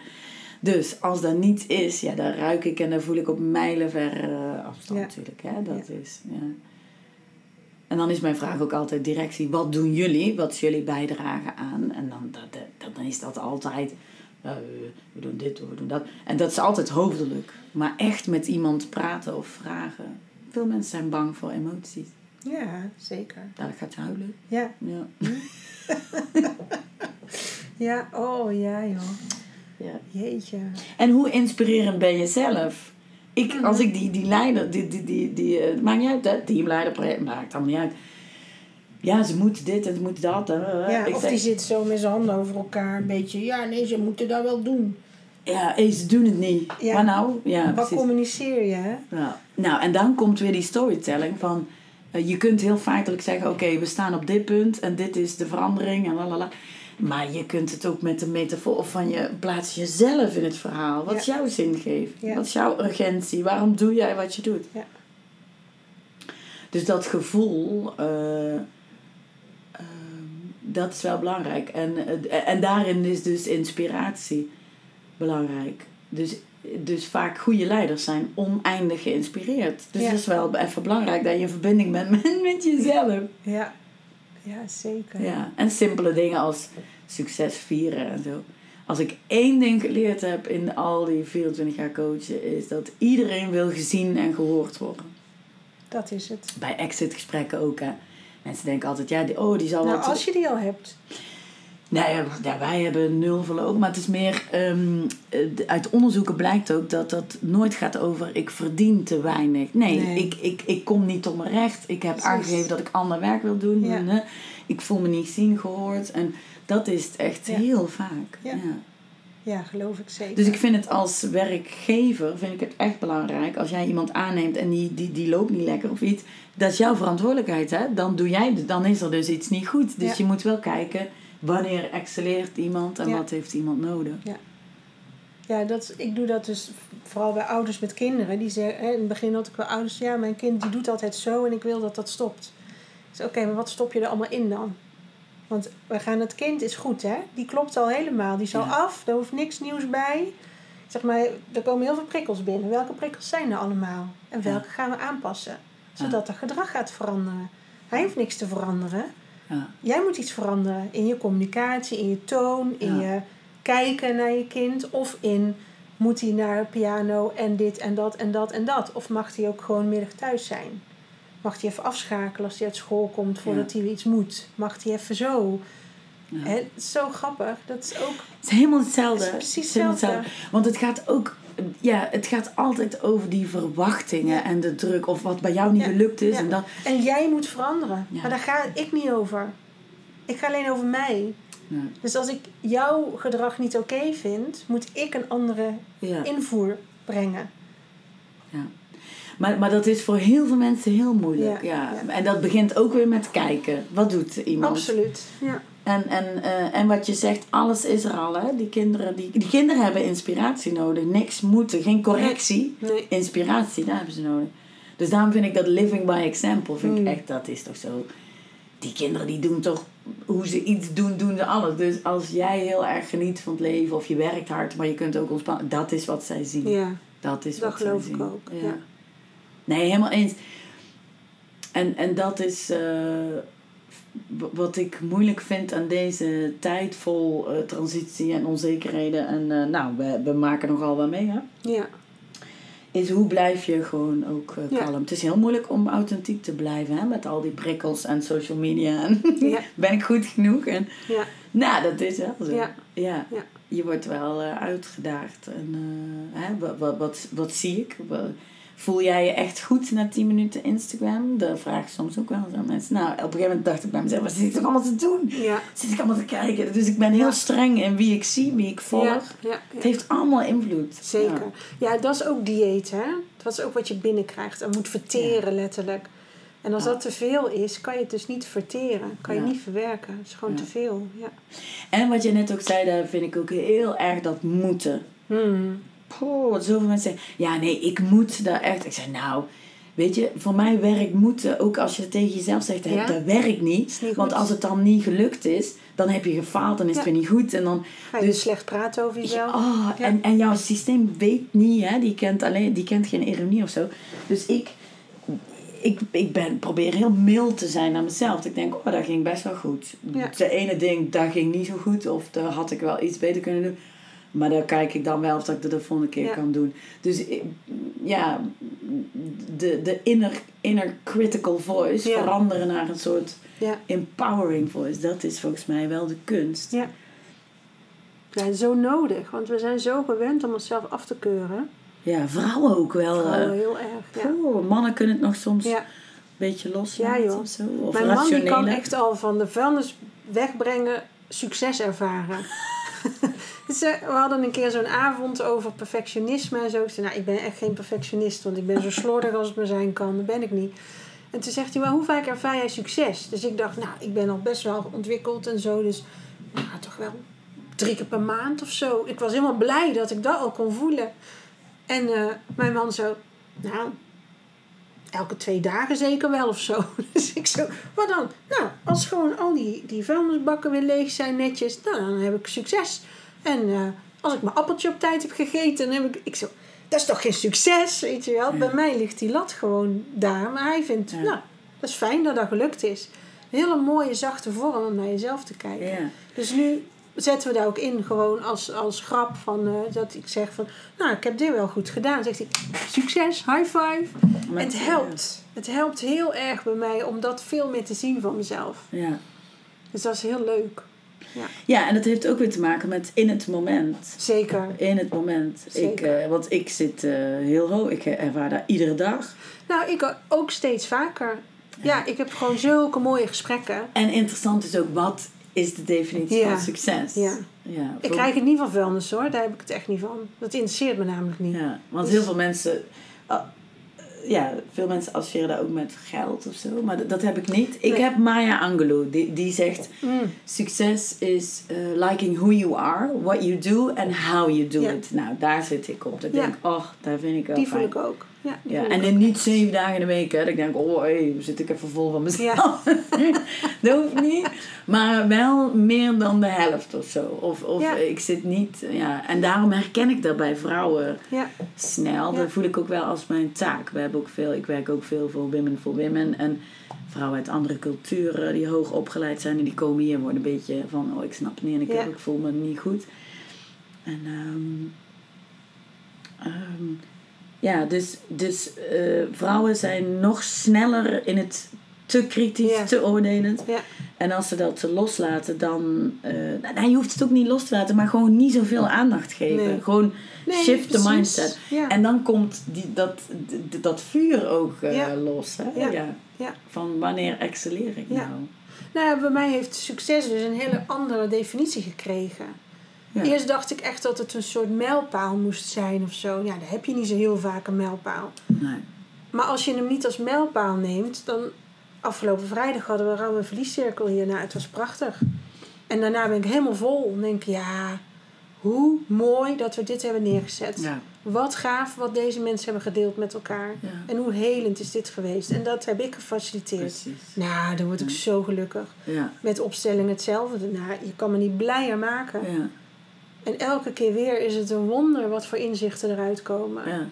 Dus als dat niet is, ja, dan ruik ik en dan voel ik op mijlenver uh, afstand natuurlijk. Hè? Dat is, ja. En dan is mijn vraag ook altijd directie, wat doen jullie? Wat is jullie bijdragen aan? En dan, dat, dat, dan is dat altijd, uh, we doen dit, we doen dat. En dat is altijd hoofdelijk. Maar echt met iemand praten of vragen. Veel mensen zijn bang voor emoties. Ja, zeker. Daar gaat huilen. Ja. Ja. (laughs) ja, oh ja joh. ja. Jeetje. En hoe inspirerend ben je zelf? Ik, Mhm. als ik die, die leider, die, die, die, die, eh, maakt niet uit, hè? teamleider, maakt allemaal niet uit. Ja, ze moeten dit en ze moeten dat. Ja, ik of zeg, die zit zo met zijn handen over elkaar een beetje. Ja, nee, ze moeten dat wel doen. ja, hey, ze doen het niet. Ja. Maar nou, ja, Wat precies. communiceer je, hè? Ja. Nou, en dan komt weer die storytelling van... eh, je kunt heel feitelijk zeggen, oké, we staan op dit punt en dit is de verandering en lalala. Maar je kunt het ook met de metafoor of van je plaats jezelf in het verhaal. Wat is jouw zingeving? Ja. Wat is jouw urgentie? Waarom doe jij wat je doet? Ja. Dus dat gevoel, eh, dat is wel belangrijk. En, en daarin is dus inspiratie belangrijk. Dus, dus vaak goede leiders zijn oneindig geïnspireerd. Dus Ja. is wel even belangrijk dat je in verbinding bent (laughs) met, met jezelf. Ja, ja zeker. Ja. En simpele dingen als succes vieren en zo. Als ik één ding geleerd heb in al die 24 jaar coachen, is dat iedereen wil gezien en gehoord worden. Dat is het. Bij exit gesprekken ook. Hè. Mensen denken altijd, ja, die, oh, die zal Nou, wat... als je die al hebt. Nee, wij hebben nul verloop. Maar het is meer... eh, uit onderzoeken blijkt ook dat dat nooit gaat over... ik verdien te weinig. Nee, Nee. Ik, ik, ik kom niet tot mijn recht. Ik heb Precies. aangegeven dat ik ander werk wil doen. Ja. Ik voel me niet zien, gehoord. En dat is het echt Ja. heel vaak. Ja. Ja. Ja, geloof ik zeker. Dus ik vind het als werkgever vind ik het echt belangrijk. Als jij iemand aanneemt en die, die, die loopt niet lekker of iets. Dat is jouw verantwoordelijkheid. Hè? Dan, doe jij, dan is er dus iets niet goed. Dus Ja. je moet wel kijken wanneer excelleert iemand en Ja. wat heeft iemand nodig. Ja, dat, ik doe dat dus vooral bij ouders met kinderen. Die zeggen, hè, in het begin had ik wel ouders, ja, mijn kind die doet altijd zo en ik wil dat dat stopt. Zeg, oké, maar wat stop je er allemaal in dan? Want we gaan, het kind is goed, hè? Die klopt al helemaal. Die is al Ja. af, daar hoeft niks nieuws bij. Zeg maar, er komen heel veel prikkels binnen. Welke prikkels zijn er allemaal? En welke gaan we aanpassen? Zodat er gedrag gaat veranderen. Hij hoeft niks te veranderen. Ja. Jij moet iets veranderen in je communicatie, in je toon, in je kijken naar je kind. Of in moet hij naar piano en dit en dat en dat en dat. Of mag hij ook gewoon middag thuis zijn? Mag hij even afschakelen als hij uit school komt voordat hij iets moet? Mag hij even zo? Ja. Het is zo grappig. Dat is ook. Het is helemaal hetzelfde. Het is precies Het is helemaal hetzelfde. Want het gaat ook... Ja, het gaat altijd over die verwachtingen Ja. en de druk. Of wat bij jou niet Ja. gelukt is. En dat, En jij moet veranderen. Ja. Maar daar ga ik niet over. Ik ga alleen over mij. Dus als ik jouw gedrag niet oké vind, moet ik een andere invoer brengen. Ja. Maar, maar dat is voor heel veel mensen heel moeilijk. Ja. En dat begint ook weer met kijken. Wat doet iemand? Absoluut. Ja. En, en, eh, en wat je zegt, alles is er al. Hè? Die, kinderen, die, die kinderen hebben inspiratie nodig. Niks moeten, geen correctie. Nee. Inspiratie, daar hebben ze nodig. Dus daarom vind ik dat living by example, vind ik Mm. echt, dat is toch zo. Die kinderen die doen toch, hoe ze iets doen, doen ze alles. Dus als jij heel erg geniet van het leven of je werkt hard, maar je kunt ook ontspannen. Dat is wat zij zien. Ja. Dat is Dat wat zij geloof ik zien. ook, ja. Nee, helemaal eens. En, en dat is eh, wat ik moeilijk vind aan deze tijd vol eh, transitie en onzekerheden. En eh, nou, we, we maken nogal wat mee, hè? Ja. Is hoe blijf je gewoon ook Ja. kalm. Het is heel moeilijk om authentiek te blijven, hè? Met al die prikkels en social media. En (laughs) Ja. ben ik goed genoeg? En, Ja. nou, dat is wel zo. Ja. ja. Ja. Je wordt wel uitgedaagd. En hè, wat, wat, wat, wat zie ik? Wat- voel jij je echt goed na 10 minuten Instagram? Dat vraag ik soms ook wel aan mensen. Nou, op een gegeven moment dacht ik bij mezelf, wat zit ik toch allemaal te doen? Ja. Zit ik allemaal te kijken? Dus ik ben heel Ja. streng in wie ik zie, wie ik volg. Ja. Ja. Het heeft allemaal invloed. Zeker. Ja, dat is ook dieet, hè? Dat is ook wat je binnenkrijgt en moet verteren, letterlijk. En als dat te veel is, kan je het dus niet verteren. Kan je niet verwerken. Het is gewoon te veel. Ja. En wat je net ook zei, daar vind ik ook heel erg dat moeten. Hmm. Poh, wat zoveel mensen zeggen, ja nee, ik moet daar echt. Ik zeg nou, Weet je, voor mij werkt moeten, ook als je het tegen jezelf zegt, Ja. dat werkt niet. Niet want als het dan niet gelukt is, dan heb je gefaald, dan is het weer niet goed. En dan, Ga je dus, slecht praten over jezelf? oh, Ja. en, en jouw systeem weet niet, hè, die, kent alleen, die kent geen ironie of zo. Dus ik, ik, ik ben, probeer heel mild te zijn naar mezelf. Ik denk, oh, dat ging best wel goed. Het ene ding, dat ging niet zo goed. Of daar had ik wel iets beter kunnen doen. Maar daar kijk ik dan wel of dat ik dat de volgende keer Ja. kan doen. Dus ik- ja, de, de inner, inner critical voice Ja. veranderen naar een soort Ja. empowering voice. Dat is volgens mij wel de kunst. Ja. Ja, zo nodig. Want we zijn zo gewend om onszelf af te keuren. Ja, vrouwen ook wel. Vrouwen eh, heel erg. Ja. oh, mannen kunnen het nog soms een beetje loslaten Ja, joh. of zo. Of Mijn man die kan echt al van de vuilnis wegbrengen succes ervaren. (laughs) Eh, we hadden een keer zo'n avond over perfectionisme en zo. Ik zei, nou, ik ben echt geen perfectionist, want ik ben zo slordig als het maar zijn kan. Dat ben ik niet. En toen zegt hij, hoe vaak ervaar jij succes? Dus ik dacht, nou, ik ben al best wel ontwikkeld en zo. Dus nou, toch wel drie keer per maand of zo. Ik was helemaal blij dat ik dat al kon voelen. En eh, mijn man zo, nou, elke twee dagen zeker wel of zo. (laughs) Dus ik zo, wat dan? Nou, als gewoon al die, die vuilnisbakken weer leeg zijn netjes, nou, dan heb ik succes. En eh, als ik mijn appeltje op tijd heb gegeten, dan heb ik, ik zo, dat is toch geen succes, weet je wel? Ja. Bij mij ligt die lat gewoon daar, maar hij vindt, Ja. nou, dat is fijn dat dat gelukt is. Een hele mooie, zachte vorm om naar jezelf te kijken. Ja. Dus nu zetten we daar ook in gewoon als, als grap van eh, dat ik zeg van, nou, ik heb dit wel goed gedaan. Dan zegt hij, succes, high five. Met- het helpt. Het helpt heel erg bij mij om dat veel meer te zien van mezelf. Ja. Dus dat is heel leuk. Ja, en dat heeft ook weer te maken met in het moment. Zeker. In het moment. Ik, Zeker. eh, want ik zit eh, heel hoog. Ik ervaar dat iedere dag. Nou, ik ook steeds vaker. Ja, ik heb gewoon zulke mooie gesprekken. En interessant is ook, wat is de definitie Ja. van succes? Ja. ja Ik krijg het niet van vuilnis hoor, daar heb ik het echt niet van. Dat interesseert me namelijk niet. Ja, want Dus- heel veel mensen... ja, veel mensen associëren dat ook met geld of zo. Maar dat, dat heb ik niet. Ik Nee. heb Maya Angelou. Die, die zegt... Mm. Succes is eh, liking who you are, what you do and how you do Ja. it. Nou, daar zit ik op. Dat ik Ja. denk, oh, daar vind ik wel Die voel fijn. ik ook. Ja, Ja, en ook niet zeven dagen in de week. Hè. Dat ik denk, oh, hé, zit ik even vol van mezelf. (laughs) dat hoeft niet. Maar wel meer dan de helft of zo. Of, of Ja. ik zit niet... Ja. En daarom herken ik dat bij vrouwen Ja, snel. Ja. Dat voel ik ook wel als mijn taak. We hebben ook veel, ik werk ook veel voor Women for Women. En vrouwen uit andere culturen die hoog opgeleid zijn. En die komen hier worden een beetje van... Oh, ik snap het niet en ik, Ja. ik voel me niet goed. En... ehm, ehm, ja, dus, dus eh, vrouwen zijn nog sneller in het te kritisch, Ja. te oordelend. ja, En als ze dat loslaten, dan... eh, nou, je hoeft het ook niet los te laten, maar gewoon niet zoveel aandacht geven. Nee. Gewoon Nee, shift the mindset. Ja. En dan komt die, dat, dat vuur ook eh, los. Hè? Ja. Van wanneer excelleer ik nou? Nou, bij mij heeft succes dus een hele andere definitie gekregen. Ja. Eerst dacht ik echt dat het een soort mijlpaal moest zijn of zo. Ja, dan heb je niet zo heel vaak een mijlpaal. Nee. Maar als je hem niet als mijlpaal neemt, dan... Afgelopen vrijdag hadden we een rouw- en verliescirkel hier. Nou, het was prachtig. En daarna ben ik helemaal vol. Dan denk ja, hoe mooi dat we dit hebben neergezet. Ja. Wat gaaf wat deze mensen hebben gedeeld met elkaar. Ja. En hoe helend is dit geweest. En dat heb ik gefaciliteerd. Precies. Nou, dan word ik zo gelukkig. Ja. Met opstelling hetzelfde. Nou, je kan me niet blijer maken. En elke keer weer is het een wonder wat voor inzichten eruit komen. Ja.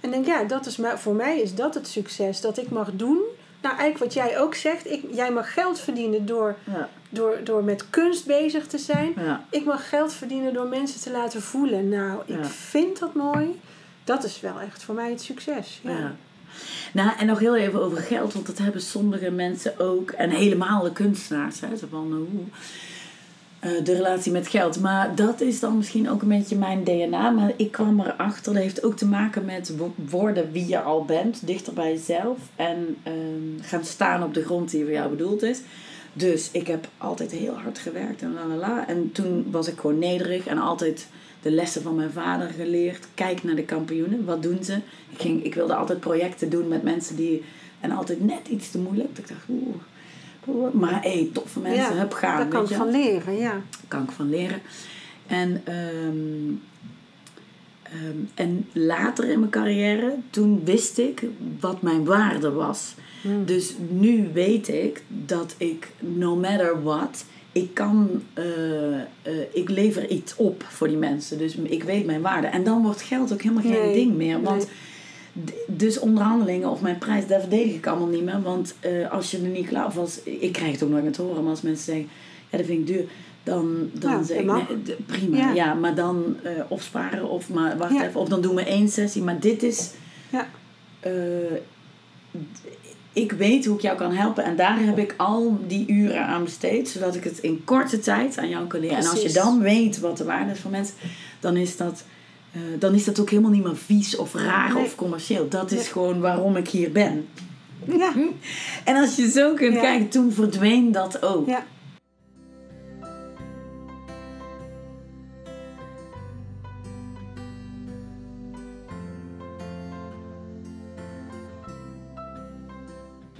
En denk, ja, dat is, voor mij is dat het succes. Dat ik mag doen. Nou, eigenlijk wat jij ook zegt. Ik, jij mag geld verdienen door, Ja. door, door met kunst bezig te zijn. Ja. Ik mag geld verdienen door mensen te laten voelen. Nou, ik vind dat mooi. Dat is wel echt voor mij het succes. Ja. Nou, en nog heel even over geld, want dat hebben sommige mensen ook. En helemaal de kunstenaars. Hè, van, hoe, eh, de relatie met geld. Maar dat is dan misschien ook een beetje mijn DNA. Maar ik kwam erachter, dat heeft ook te maken met wo- worden wie je al bent. Dichter bij jezelf. En ehm, gaan staan op de grond die voor jou bedoeld is. Dus ik heb altijd heel hard gewerkt en la la la. En toen was ik gewoon nederig en altijd de lessen van mijn vader geleerd. Kijk naar de kampioenen, wat doen ze? Ik, ging, ik wilde altijd projecten doen met mensen die... En altijd net iets te moeilijk. Ik dacht, oeh. Maar hé, hey, toffe mensen, Ja, heb gaan. Daar kan ik je van leren, ja. kan ik van leren. En ehm, Ehm, en later in mijn carrière, toen wist ik wat mijn waarde was. Hmm. Dus nu weet ik dat ik, no matter what, ik kan, eh, eh, ik lever iets op voor die mensen. Dus ik weet mijn waarde. En dan wordt geld ook helemaal geen Nee, ding meer. Want nee. Dus onderhandelingen of mijn prijs, daar verdedig ik allemaal niet meer. Want eh, als je er niet klaar als, ik krijg het ook nooit meer te horen, maar als mensen zeggen, ja dat vind ik duur. Dan, dan Ja, zeg ik, nee, prima. Ja. Ja. maar dan eh of sparen of maar wacht Ja. even. Of dan doen we één sessie. Maar dit is... Ja. eh, ik weet hoe ik jou kan helpen. En daar heb ik al die uren aan besteed. Zodat ik het in korte tijd aan jou kan leren. En als je dan weet wat de waarde is van mensen. Dan is dat, eh, dan is dat ook helemaal niet meer vies of raar Nee. of commercieel. Dat is Nee. gewoon waarom ik hier ben. Ja. (laughs) En als je zo kunt Ja. kijken, toen verdween dat ook. Ja.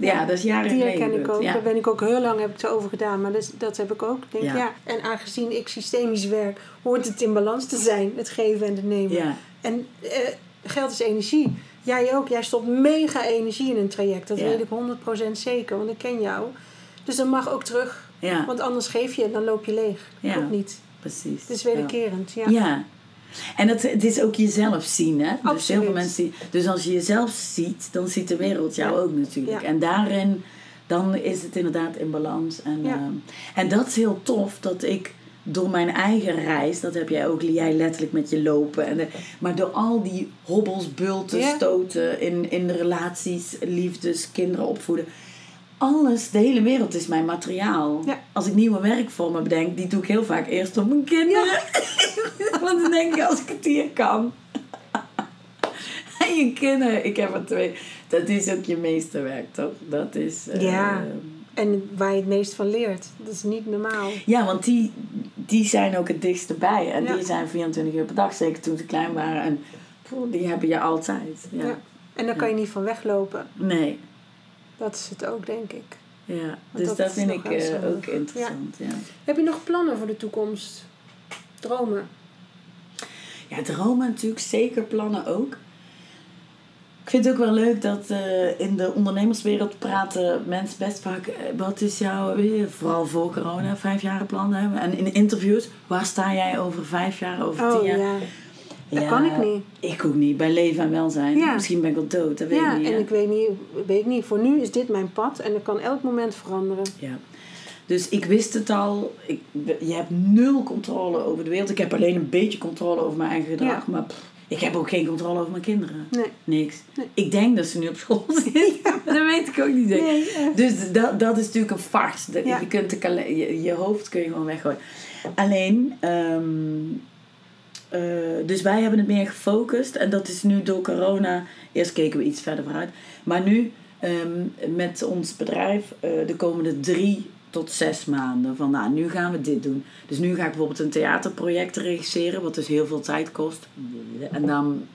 Ja, dat is jaren Die herken ik ook. Ja. Daar ben ik ook heel lang heb ik het over gedaan. Maar dat, dat heb ik ook. Denk, Ja. ja. En aangezien ik systemisch werk, hoort het in balans te zijn. Het geven en het nemen. Ja. En eh, geld is energie. Jij ook. Jij stopt mega energie in een traject. Dat weet ik 100% zeker. Want ik ken jou. Dus dat mag ook terug. Want anders geef je en dan loop je leeg. Ja. Ook niet. precies. Het is Ja. wederkerend. Ja. En het, het is ook jezelf zien, hè? Dus heel veel mensen Dus als je jezelf ziet, dan ziet de wereld jou Ja. ook natuurlijk. Ja. En daarin, dan is het inderdaad in balans. En, Ja. ehm, en dat is heel tof, dat ik door mijn eigen reis, dat heb jij ook, jij letterlijk met je lopen. En de, maar door al die hobbels, bulten, stoten in, in de relaties, liefdes, kinderen opvoeden. Alles, de hele wereld is mijn materiaal. Ja. Als ik nieuwe werkvormen bedenk, die doe ik heel vaak eerst op mijn kinderen. (laughs) Want dan denk ik, als ik het hier kan. En je kinderen, ik heb er twee. Dat is ook je meesterwerk, toch? Dat is... Ja. En waar je het meest van leert. Dat is niet normaal. ja, want die, die zijn ook het dichtste bij. En Ja. die zijn 24 uur per dag, zeker toen ze klein waren. En poeh, die hebben je altijd. Ja. Ja. En daar kan je niet van weglopen. Nee. Dat is het ook, denk ik. Ja, dus dat vind ik eh, ook interessant. Ja. Heb je nog plannen voor de toekomst? Dromen? Ja, dromen natuurlijk, zeker plannen ook. Ik vind het ook wel leuk dat eh, in de ondernemerswereld praten mensen best vaak... eh, wat is jouw, vooral voor corona, vijf jaar plan hebben. En in interviews, waar sta jij over vijf jaar, over tien Oh jaar? ja. Dat Ja, kan ik niet. Ik ook niet, bij leven en welzijn. Ja. Misschien ben ik al dood, dat weet Ja, ik niet. en hè. ik weet niet, weet niet, voor nu is dit mijn pad en dat kan elk moment veranderen. Ja. Dus ik wist het al. Ik, je hebt nul controle over de wereld. Ik heb alleen een beetje controle over mijn eigen gedrag. Ja. Maar pff, ik heb ook geen controle over mijn kinderen. Nee. Niks. Nee. Ik denk dat ze nu op school (laughs) zitten. Dat weet ik ook niet zeker. Nee. Dus dat, dat is natuurlijk een farce. Ja. Je, kunt de je, je hoofd kun je gewoon weggooien. Alleen, ehm, eh, dus wij hebben het meer gefocust. En dat is nu door corona. Eerst keken we iets verder vooruit. Maar nu ehm, met ons bedrijf eh, de komende drie tot zes maanden. Van nou, nu gaan we dit doen. Dus nu ga ik bijvoorbeeld een theaterproject regisseren. Wat dus heel veel tijd kost. En dan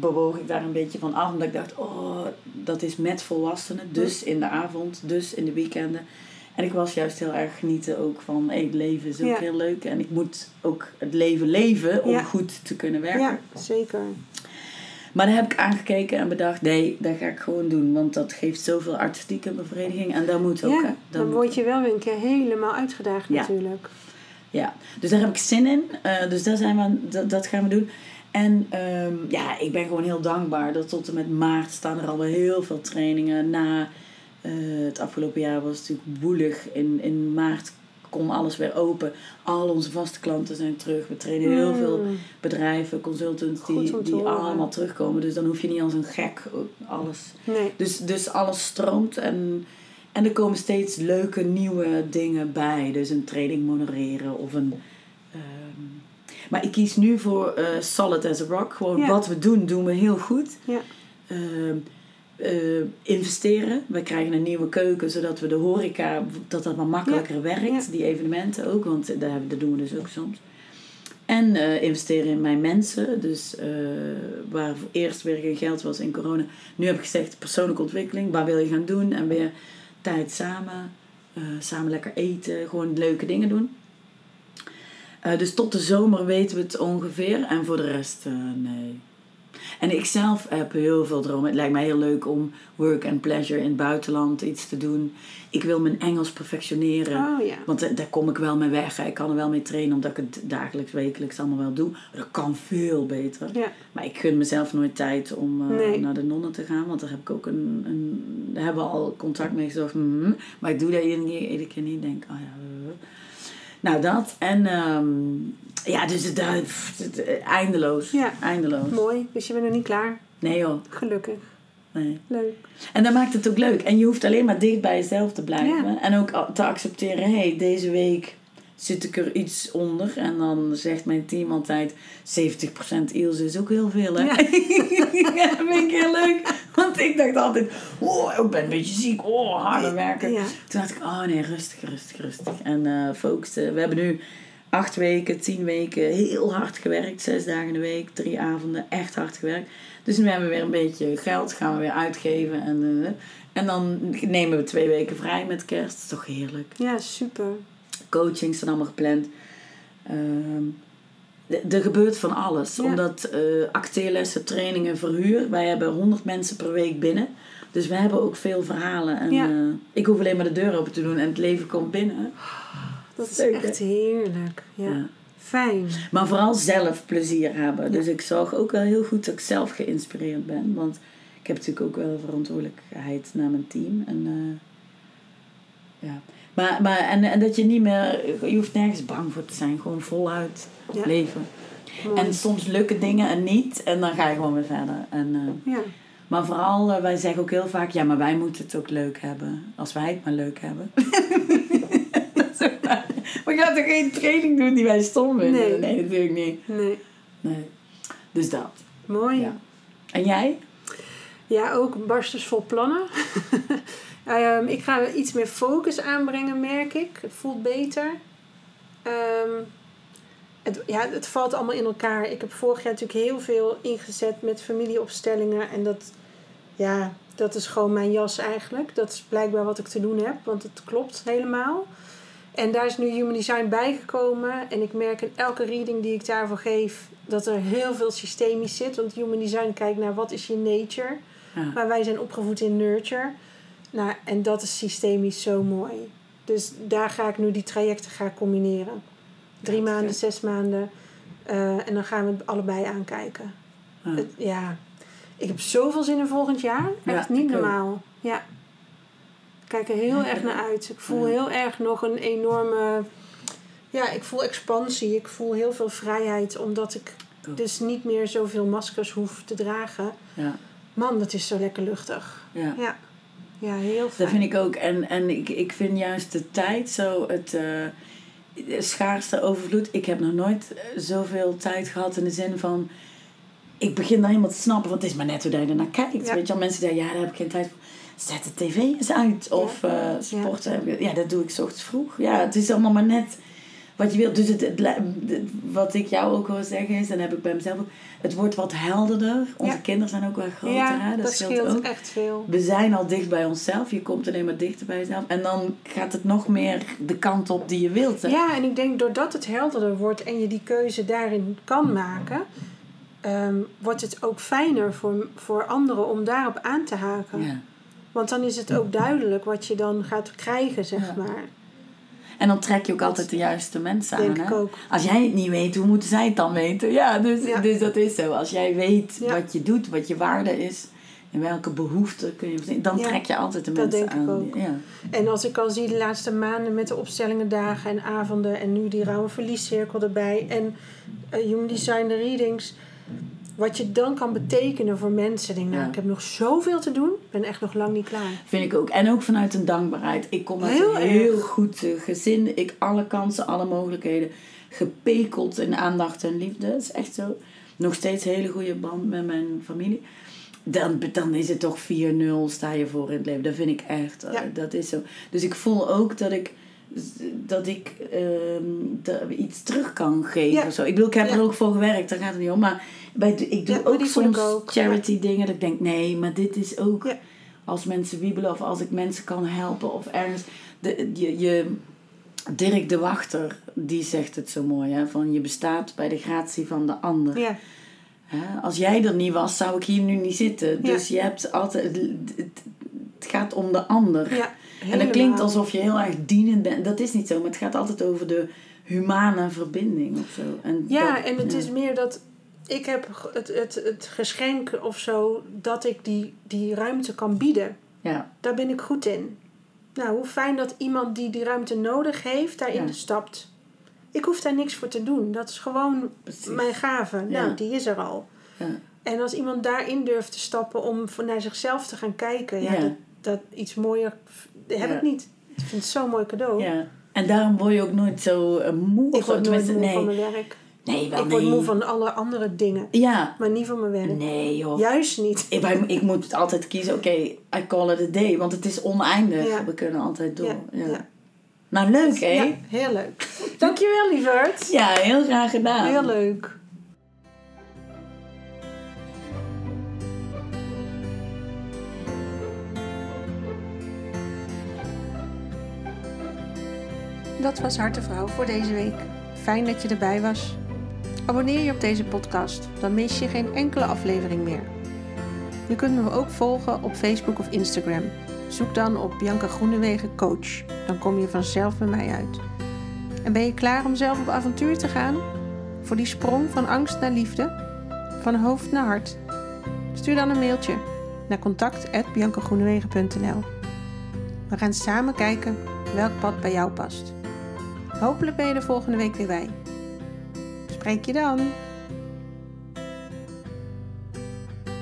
bewoog ik daar een beetje van af. Omdat ik dacht, oh, dat is met volwassenen. Dus in de avond, dus in de weekenden. En ik was juist heel erg genieten ook van, hey, het leven is ook Ja. heel leuk. En ik moet ook het leven leven om Ja. goed te kunnen werken. Ja, zeker. Maar daar heb ik aangekeken en bedacht, nee, dat ga ik gewoon doen. Want dat geeft zoveel artistieke bevrediging. En dat moet ook. Ja, dan moet word je wel weer een keer helemaal uitgedaagd natuurlijk. Ja, dus daar heb ik zin in. Eh, dus daar zijn we, dat, dat gaan we doen. En ehm, ja, ik ben gewoon heel dankbaar dat tot en met maart staan er al wel heel veel trainingen. Na eh, het afgelopen jaar was het natuurlijk woelig. In, in maart kon alles weer open. Al onze vaste klanten zijn terug. We trainen heel veel Mm. bedrijven, consultants die, die allemaal terugkomen. Dus dan hoef je niet als een gek alles Nee. dus, dus alles stroomt en, en er komen steeds leuke nieuwe dingen bij. Dus een training modereren of een. ehm, maar ik kies nu voor eh, solid as a rock. Gewoon Ja. wat we doen, doen we heel goed. Ja. Ehm, eh, investeren. We krijgen een nieuwe keuken zodat we de horeca, dat dat wat makkelijker werkt. Ja. Die evenementen ook, want daar, hebben- dat doen we dus ook soms. En eh, investeren in mijn mensen. Dus eh, waar eerst weer geen geld was in corona. Nu heb ik gezegd persoonlijke ontwikkeling. Waar wil je gaan doen? En weer tijd samen. samen lekker eten. Gewoon leuke dingen doen. Uh, dus tot de zomer weten we het ongeveer. En voor de rest, uh, nee. En ik zelf heb heel veel dromen. Het lijkt mij heel leuk om work and pleasure in het buitenland iets te doen. Ik wil mijn Engels perfectioneren. Oh, ja. Want daar kom ik wel mee weg. Ik kan er wel mee trainen omdat ik het dagelijks, wekelijks allemaal wel doe. Dat kan veel beter. Ja. Maar ik gun mezelf nooit tijd om uh, naar de nonnen te gaan. Want daar heb ik ook een... een daar hebben we al contact mee gezorgd. Mm, maar ik doe dat iedere keer niet. denk, oh ja... Nou, dat. En um, ja, dus het, het, eindeloos. Ja. Eindeloos. Mooi. Dus je bent nog niet klaar. Nee joh. Gelukkig. Nee. Leuk. En dat maakt het ook leuk. En je hoeft alleen maar dicht bij jezelf te blijven. Ja. En ook te accepteren, hé, hey, deze week zit ik er iets onder. En dan zegt mijn team altijd, 70% Ilse is ook heel veel, hè? Ja. (laughs) ja, dat vind ik heel leuk. Want ik dacht altijd, oh, ik ben een beetje ziek. Oh, harder werken. Ja. Toen dacht ik, oh nee, rustig, rustig, rustig. En uh, focussen. We hebben nu acht weken, tien weken heel hard gewerkt. Zes dagen in de week, drie avonden, echt hard gewerkt. Dus nu hebben we weer een beetje geld, gaan we weer uitgeven. En, uh, en dan nemen we twee weken vrij met kerst. Dat is toch heerlijk. Ja, super. Coachings zijn allemaal gepland. Uh, er gebeurt van alles. Ja. Omdat uh, acteerlessen, trainingen, verhuur. Wij hebben 100 mensen per week binnen. Dus we hebben ook veel verhalen. En Ja. uh, ik hoef alleen maar de deur open te doen en het leven komt binnen. Dat is Leuk, hè? echt heerlijk. Ja. Ja. Fijn. Maar vooral zelf plezier hebben. Dus ik zorg ook wel heel goed dat ik zelf geïnspireerd ben. Want ik heb natuurlijk ook wel verantwoordelijkheid naar mijn team. En, uh, ja. Maar, maar, en, en dat je niet meer... Je hoeft nergens bang voor te zijn. Gewoon voluit Ja. leven. Mooi. En soms lukken dingen en niet. En dan ga je gewoon weer verder. En, uh, Ja. maar vooral, uh, wij zeggen ook heel vaak... Ja, maar wij moeten het ook leuk hebben. Als wij het maar leuk hebben. (laughs) We gaan toch geen training doen die wij stom vinden? Nee. nee natuurlijk niet. Nee. Nee. Dus dat. Mooi. Ja. En jij? Ja, ook barsters vol plannen. (laughs) Ehm, ik ga iets meer focus aanbrengen, merk ik. Het voelt beter. Ehm, het, ja, het valt allemaal in elkaar. Ik heb vorig jaar natuurlijk heel veel ingezet met familieopstellingen. En dat, ja, dat is gewoon mijn jas eigenlijk. Dat is blijkbaar wat ik te doen heb, want het klopt helemaal. En daar is nu Human Design bijgekomen. En ik merk in elke reading die ik daarvoor geef... dat er heel veel systemisch zit. Want Human Design kijkt naar wat is je nature... Ja. Maar wij zijn opgevoed in nurture. Nou, en dat is systemisch zo mooi. Dus daar ga ik nu die trajecten gaan combineren. Drie Ja, maanden, zes maanden. Eh, en dan gaan we het allebei aankijken. Ja. Het- ja, ik heb zoveel zin in volgend jaar. Ja, Echt niet ook. normaal. Ja. Ik kijk er heel erg naar uit. Ik voel heel erg nog een enorme... Ja, ik voel expansie. Ik voel heel veel vrijheid. Omdat ik dus niet meer zoveel maskers hoef te dragen. Ja. Man, dat is zo lekker luchtig. ja. Ja, ja heel Dat fijn. vind ik ook. En, en ik, ik vind juist de tijd zo het eh, schaarste overvloed. Ik heb nog nooit eh, zoveel tijd gehad in de zin van... Ik begin dan helemaal te snappen, want het is maar net hoe dat je ernaar kijkt. Ja. Weet je wel, mensen zeggen, ja, daar heb ik geen tijd voor. Zet de tv eens uit. Of eh, sporten. ik- Ja. dat doe ik 's ochtends vroeg. Ja, het is allemaal maar net wat je wilt. Dus het, het, li- het- wat ik jou ook wil zeggen is, en heb ik bij mezelf ook... Het wordt wat helderder. Onze Ja. kinderen zijn ook wel groter. ja, hè? dat, scheelt, ook. echt veel. We zijn al dicht bij onszelf. Je komt alleen maar dichter bij jezelf. En dan gaat het nog meer de kant op die je wilt. Hè? Ja, en ik denk doordat het helderder wordt en je die keuze daarin kan maken, ehm, wordt het ook fijner voor, voor anderen om daarop aan te haken. Ja. Want dan is het ook duidelijk wat je dan gaat krijgen, zeg Ja. maar. En dan trek je ook altijd de juiste mensen aan. Denk Hè? ik ook. Als jij het niet weet, hoe moeten zij het dan weten? Ja, dus, Ja. dus dat is zo. Als jij weet Ja. wat je doet, wat je waarde is, en welke behoeften kun je dan trek je altijd de dat mensen denk ik aan. ook. Ja. En als ik al zie de laatste maanden met de opstellingen, dagen en avonden en nu die rauwe verliescirkel erbij en eh, Human Design de readings, wat je dan kan betekenen voor mensen. Denk, nou, Ja. ik heb nog zoveel te doen, ik ben echt nog lang niet klaar. Vind ik ook. En ook vanuit een dankbaarheid. Ik kom uit Heel een erg. heel goed eh, gezin. Ik alle kansen, alle mogelijkheden gepekeld in aandacht en liefde. Dat is echt zo. Nog steeds een hele goede band met mijn familie. Dan, dan is het toch 4-0 sta je voor in het leven. Dat vind ik echt. eh, Ja. Dat is zo. Dus ik voel ook dat ik, dat ik ehm, iets terug kan geven. Ja. of Zo. Ik bedoel, ik heb Ja. er ook voor gewerkt. Daar gaat het niet om. Maar bij, ik doe Ja, ook soms ook. charity dingen. Dat ik denk, nee, maar dit is ook Ja. als mensen wiebelen of als ik mensen kan helpen of ergens. De, je, je, Dirk de Wachter, die zegt het zo mooi, hè? van je bestaat bij de gratie van de ander. Ja. Hè? Als jij er niet was, zou ik hier nu niet zitten. Dus je hebt altijd, het, gaat om de ander. Ja, en dat klinkt alsof je heel erg dienend bent. Dat is niet zo, maar het gaat altijd over de humane verbinding of zo. En Ja, dat- en het ja. is meer dat ik heb het, het, het geschenk of zo dat ik die, die ruimte kan bieden. Ja, Daar ben ik goed in. Nou, hoe fijn dat iemand die die ruimte nodig heeft, daarin Ja. stapt. Ik hoef daar niks voor te doen. Dat is gewoon precies. mijn gave. Ja. Nou, die is er al. Ja. En als iemand daarin durft te stappen om voor naar zichzelf te gaan kijken, ja. Dat, dat iets mooier heb ik niet. Ik vind het zo'n mooi cadeau. ja. En daarom word je ook nooit zo eh, moe Ik word nooit moe nee. van mijn werk. Nee, wel ik word nee. moe van alle andere dingen, Ja, maar niet van mijn werk. nee joh. Juist niet. Ik, ik moet altijd kiezen, oké, I call it a day. Want het is oneindig. Ja. We kunnen altijd door. Ja, Ja. ja. Nou, leuk hè? Ja, heel leuk. Dankjewel, lieverd. Ja, heel graag gedaan. Heel leuk. Dat was Hartevrouw voor deze week. Fijn dat je erbij was. Abonneer je op deze podcast, dan mis je geen enkele aflevering meer. Je kunt me ook volgen op Facebook of Instagram. Zoek dan op Bianca Groenewegen Coach. Dan kom je vanzelf bij mij uit. En ben je klaar om zelf op avontuur te gaan? Voor die sprong van angst naar liefde? Van hoofd naar hart? Stuur dan een mailtje naar contact.biancagroenewegen.nl We gaan samen kijken welk pad bij jou past. Hopelijk ben je er volgende week weer bij. Spreek je dan.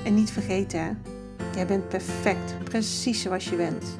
En niet vergeten jij bent perfect, precies zoals je bent.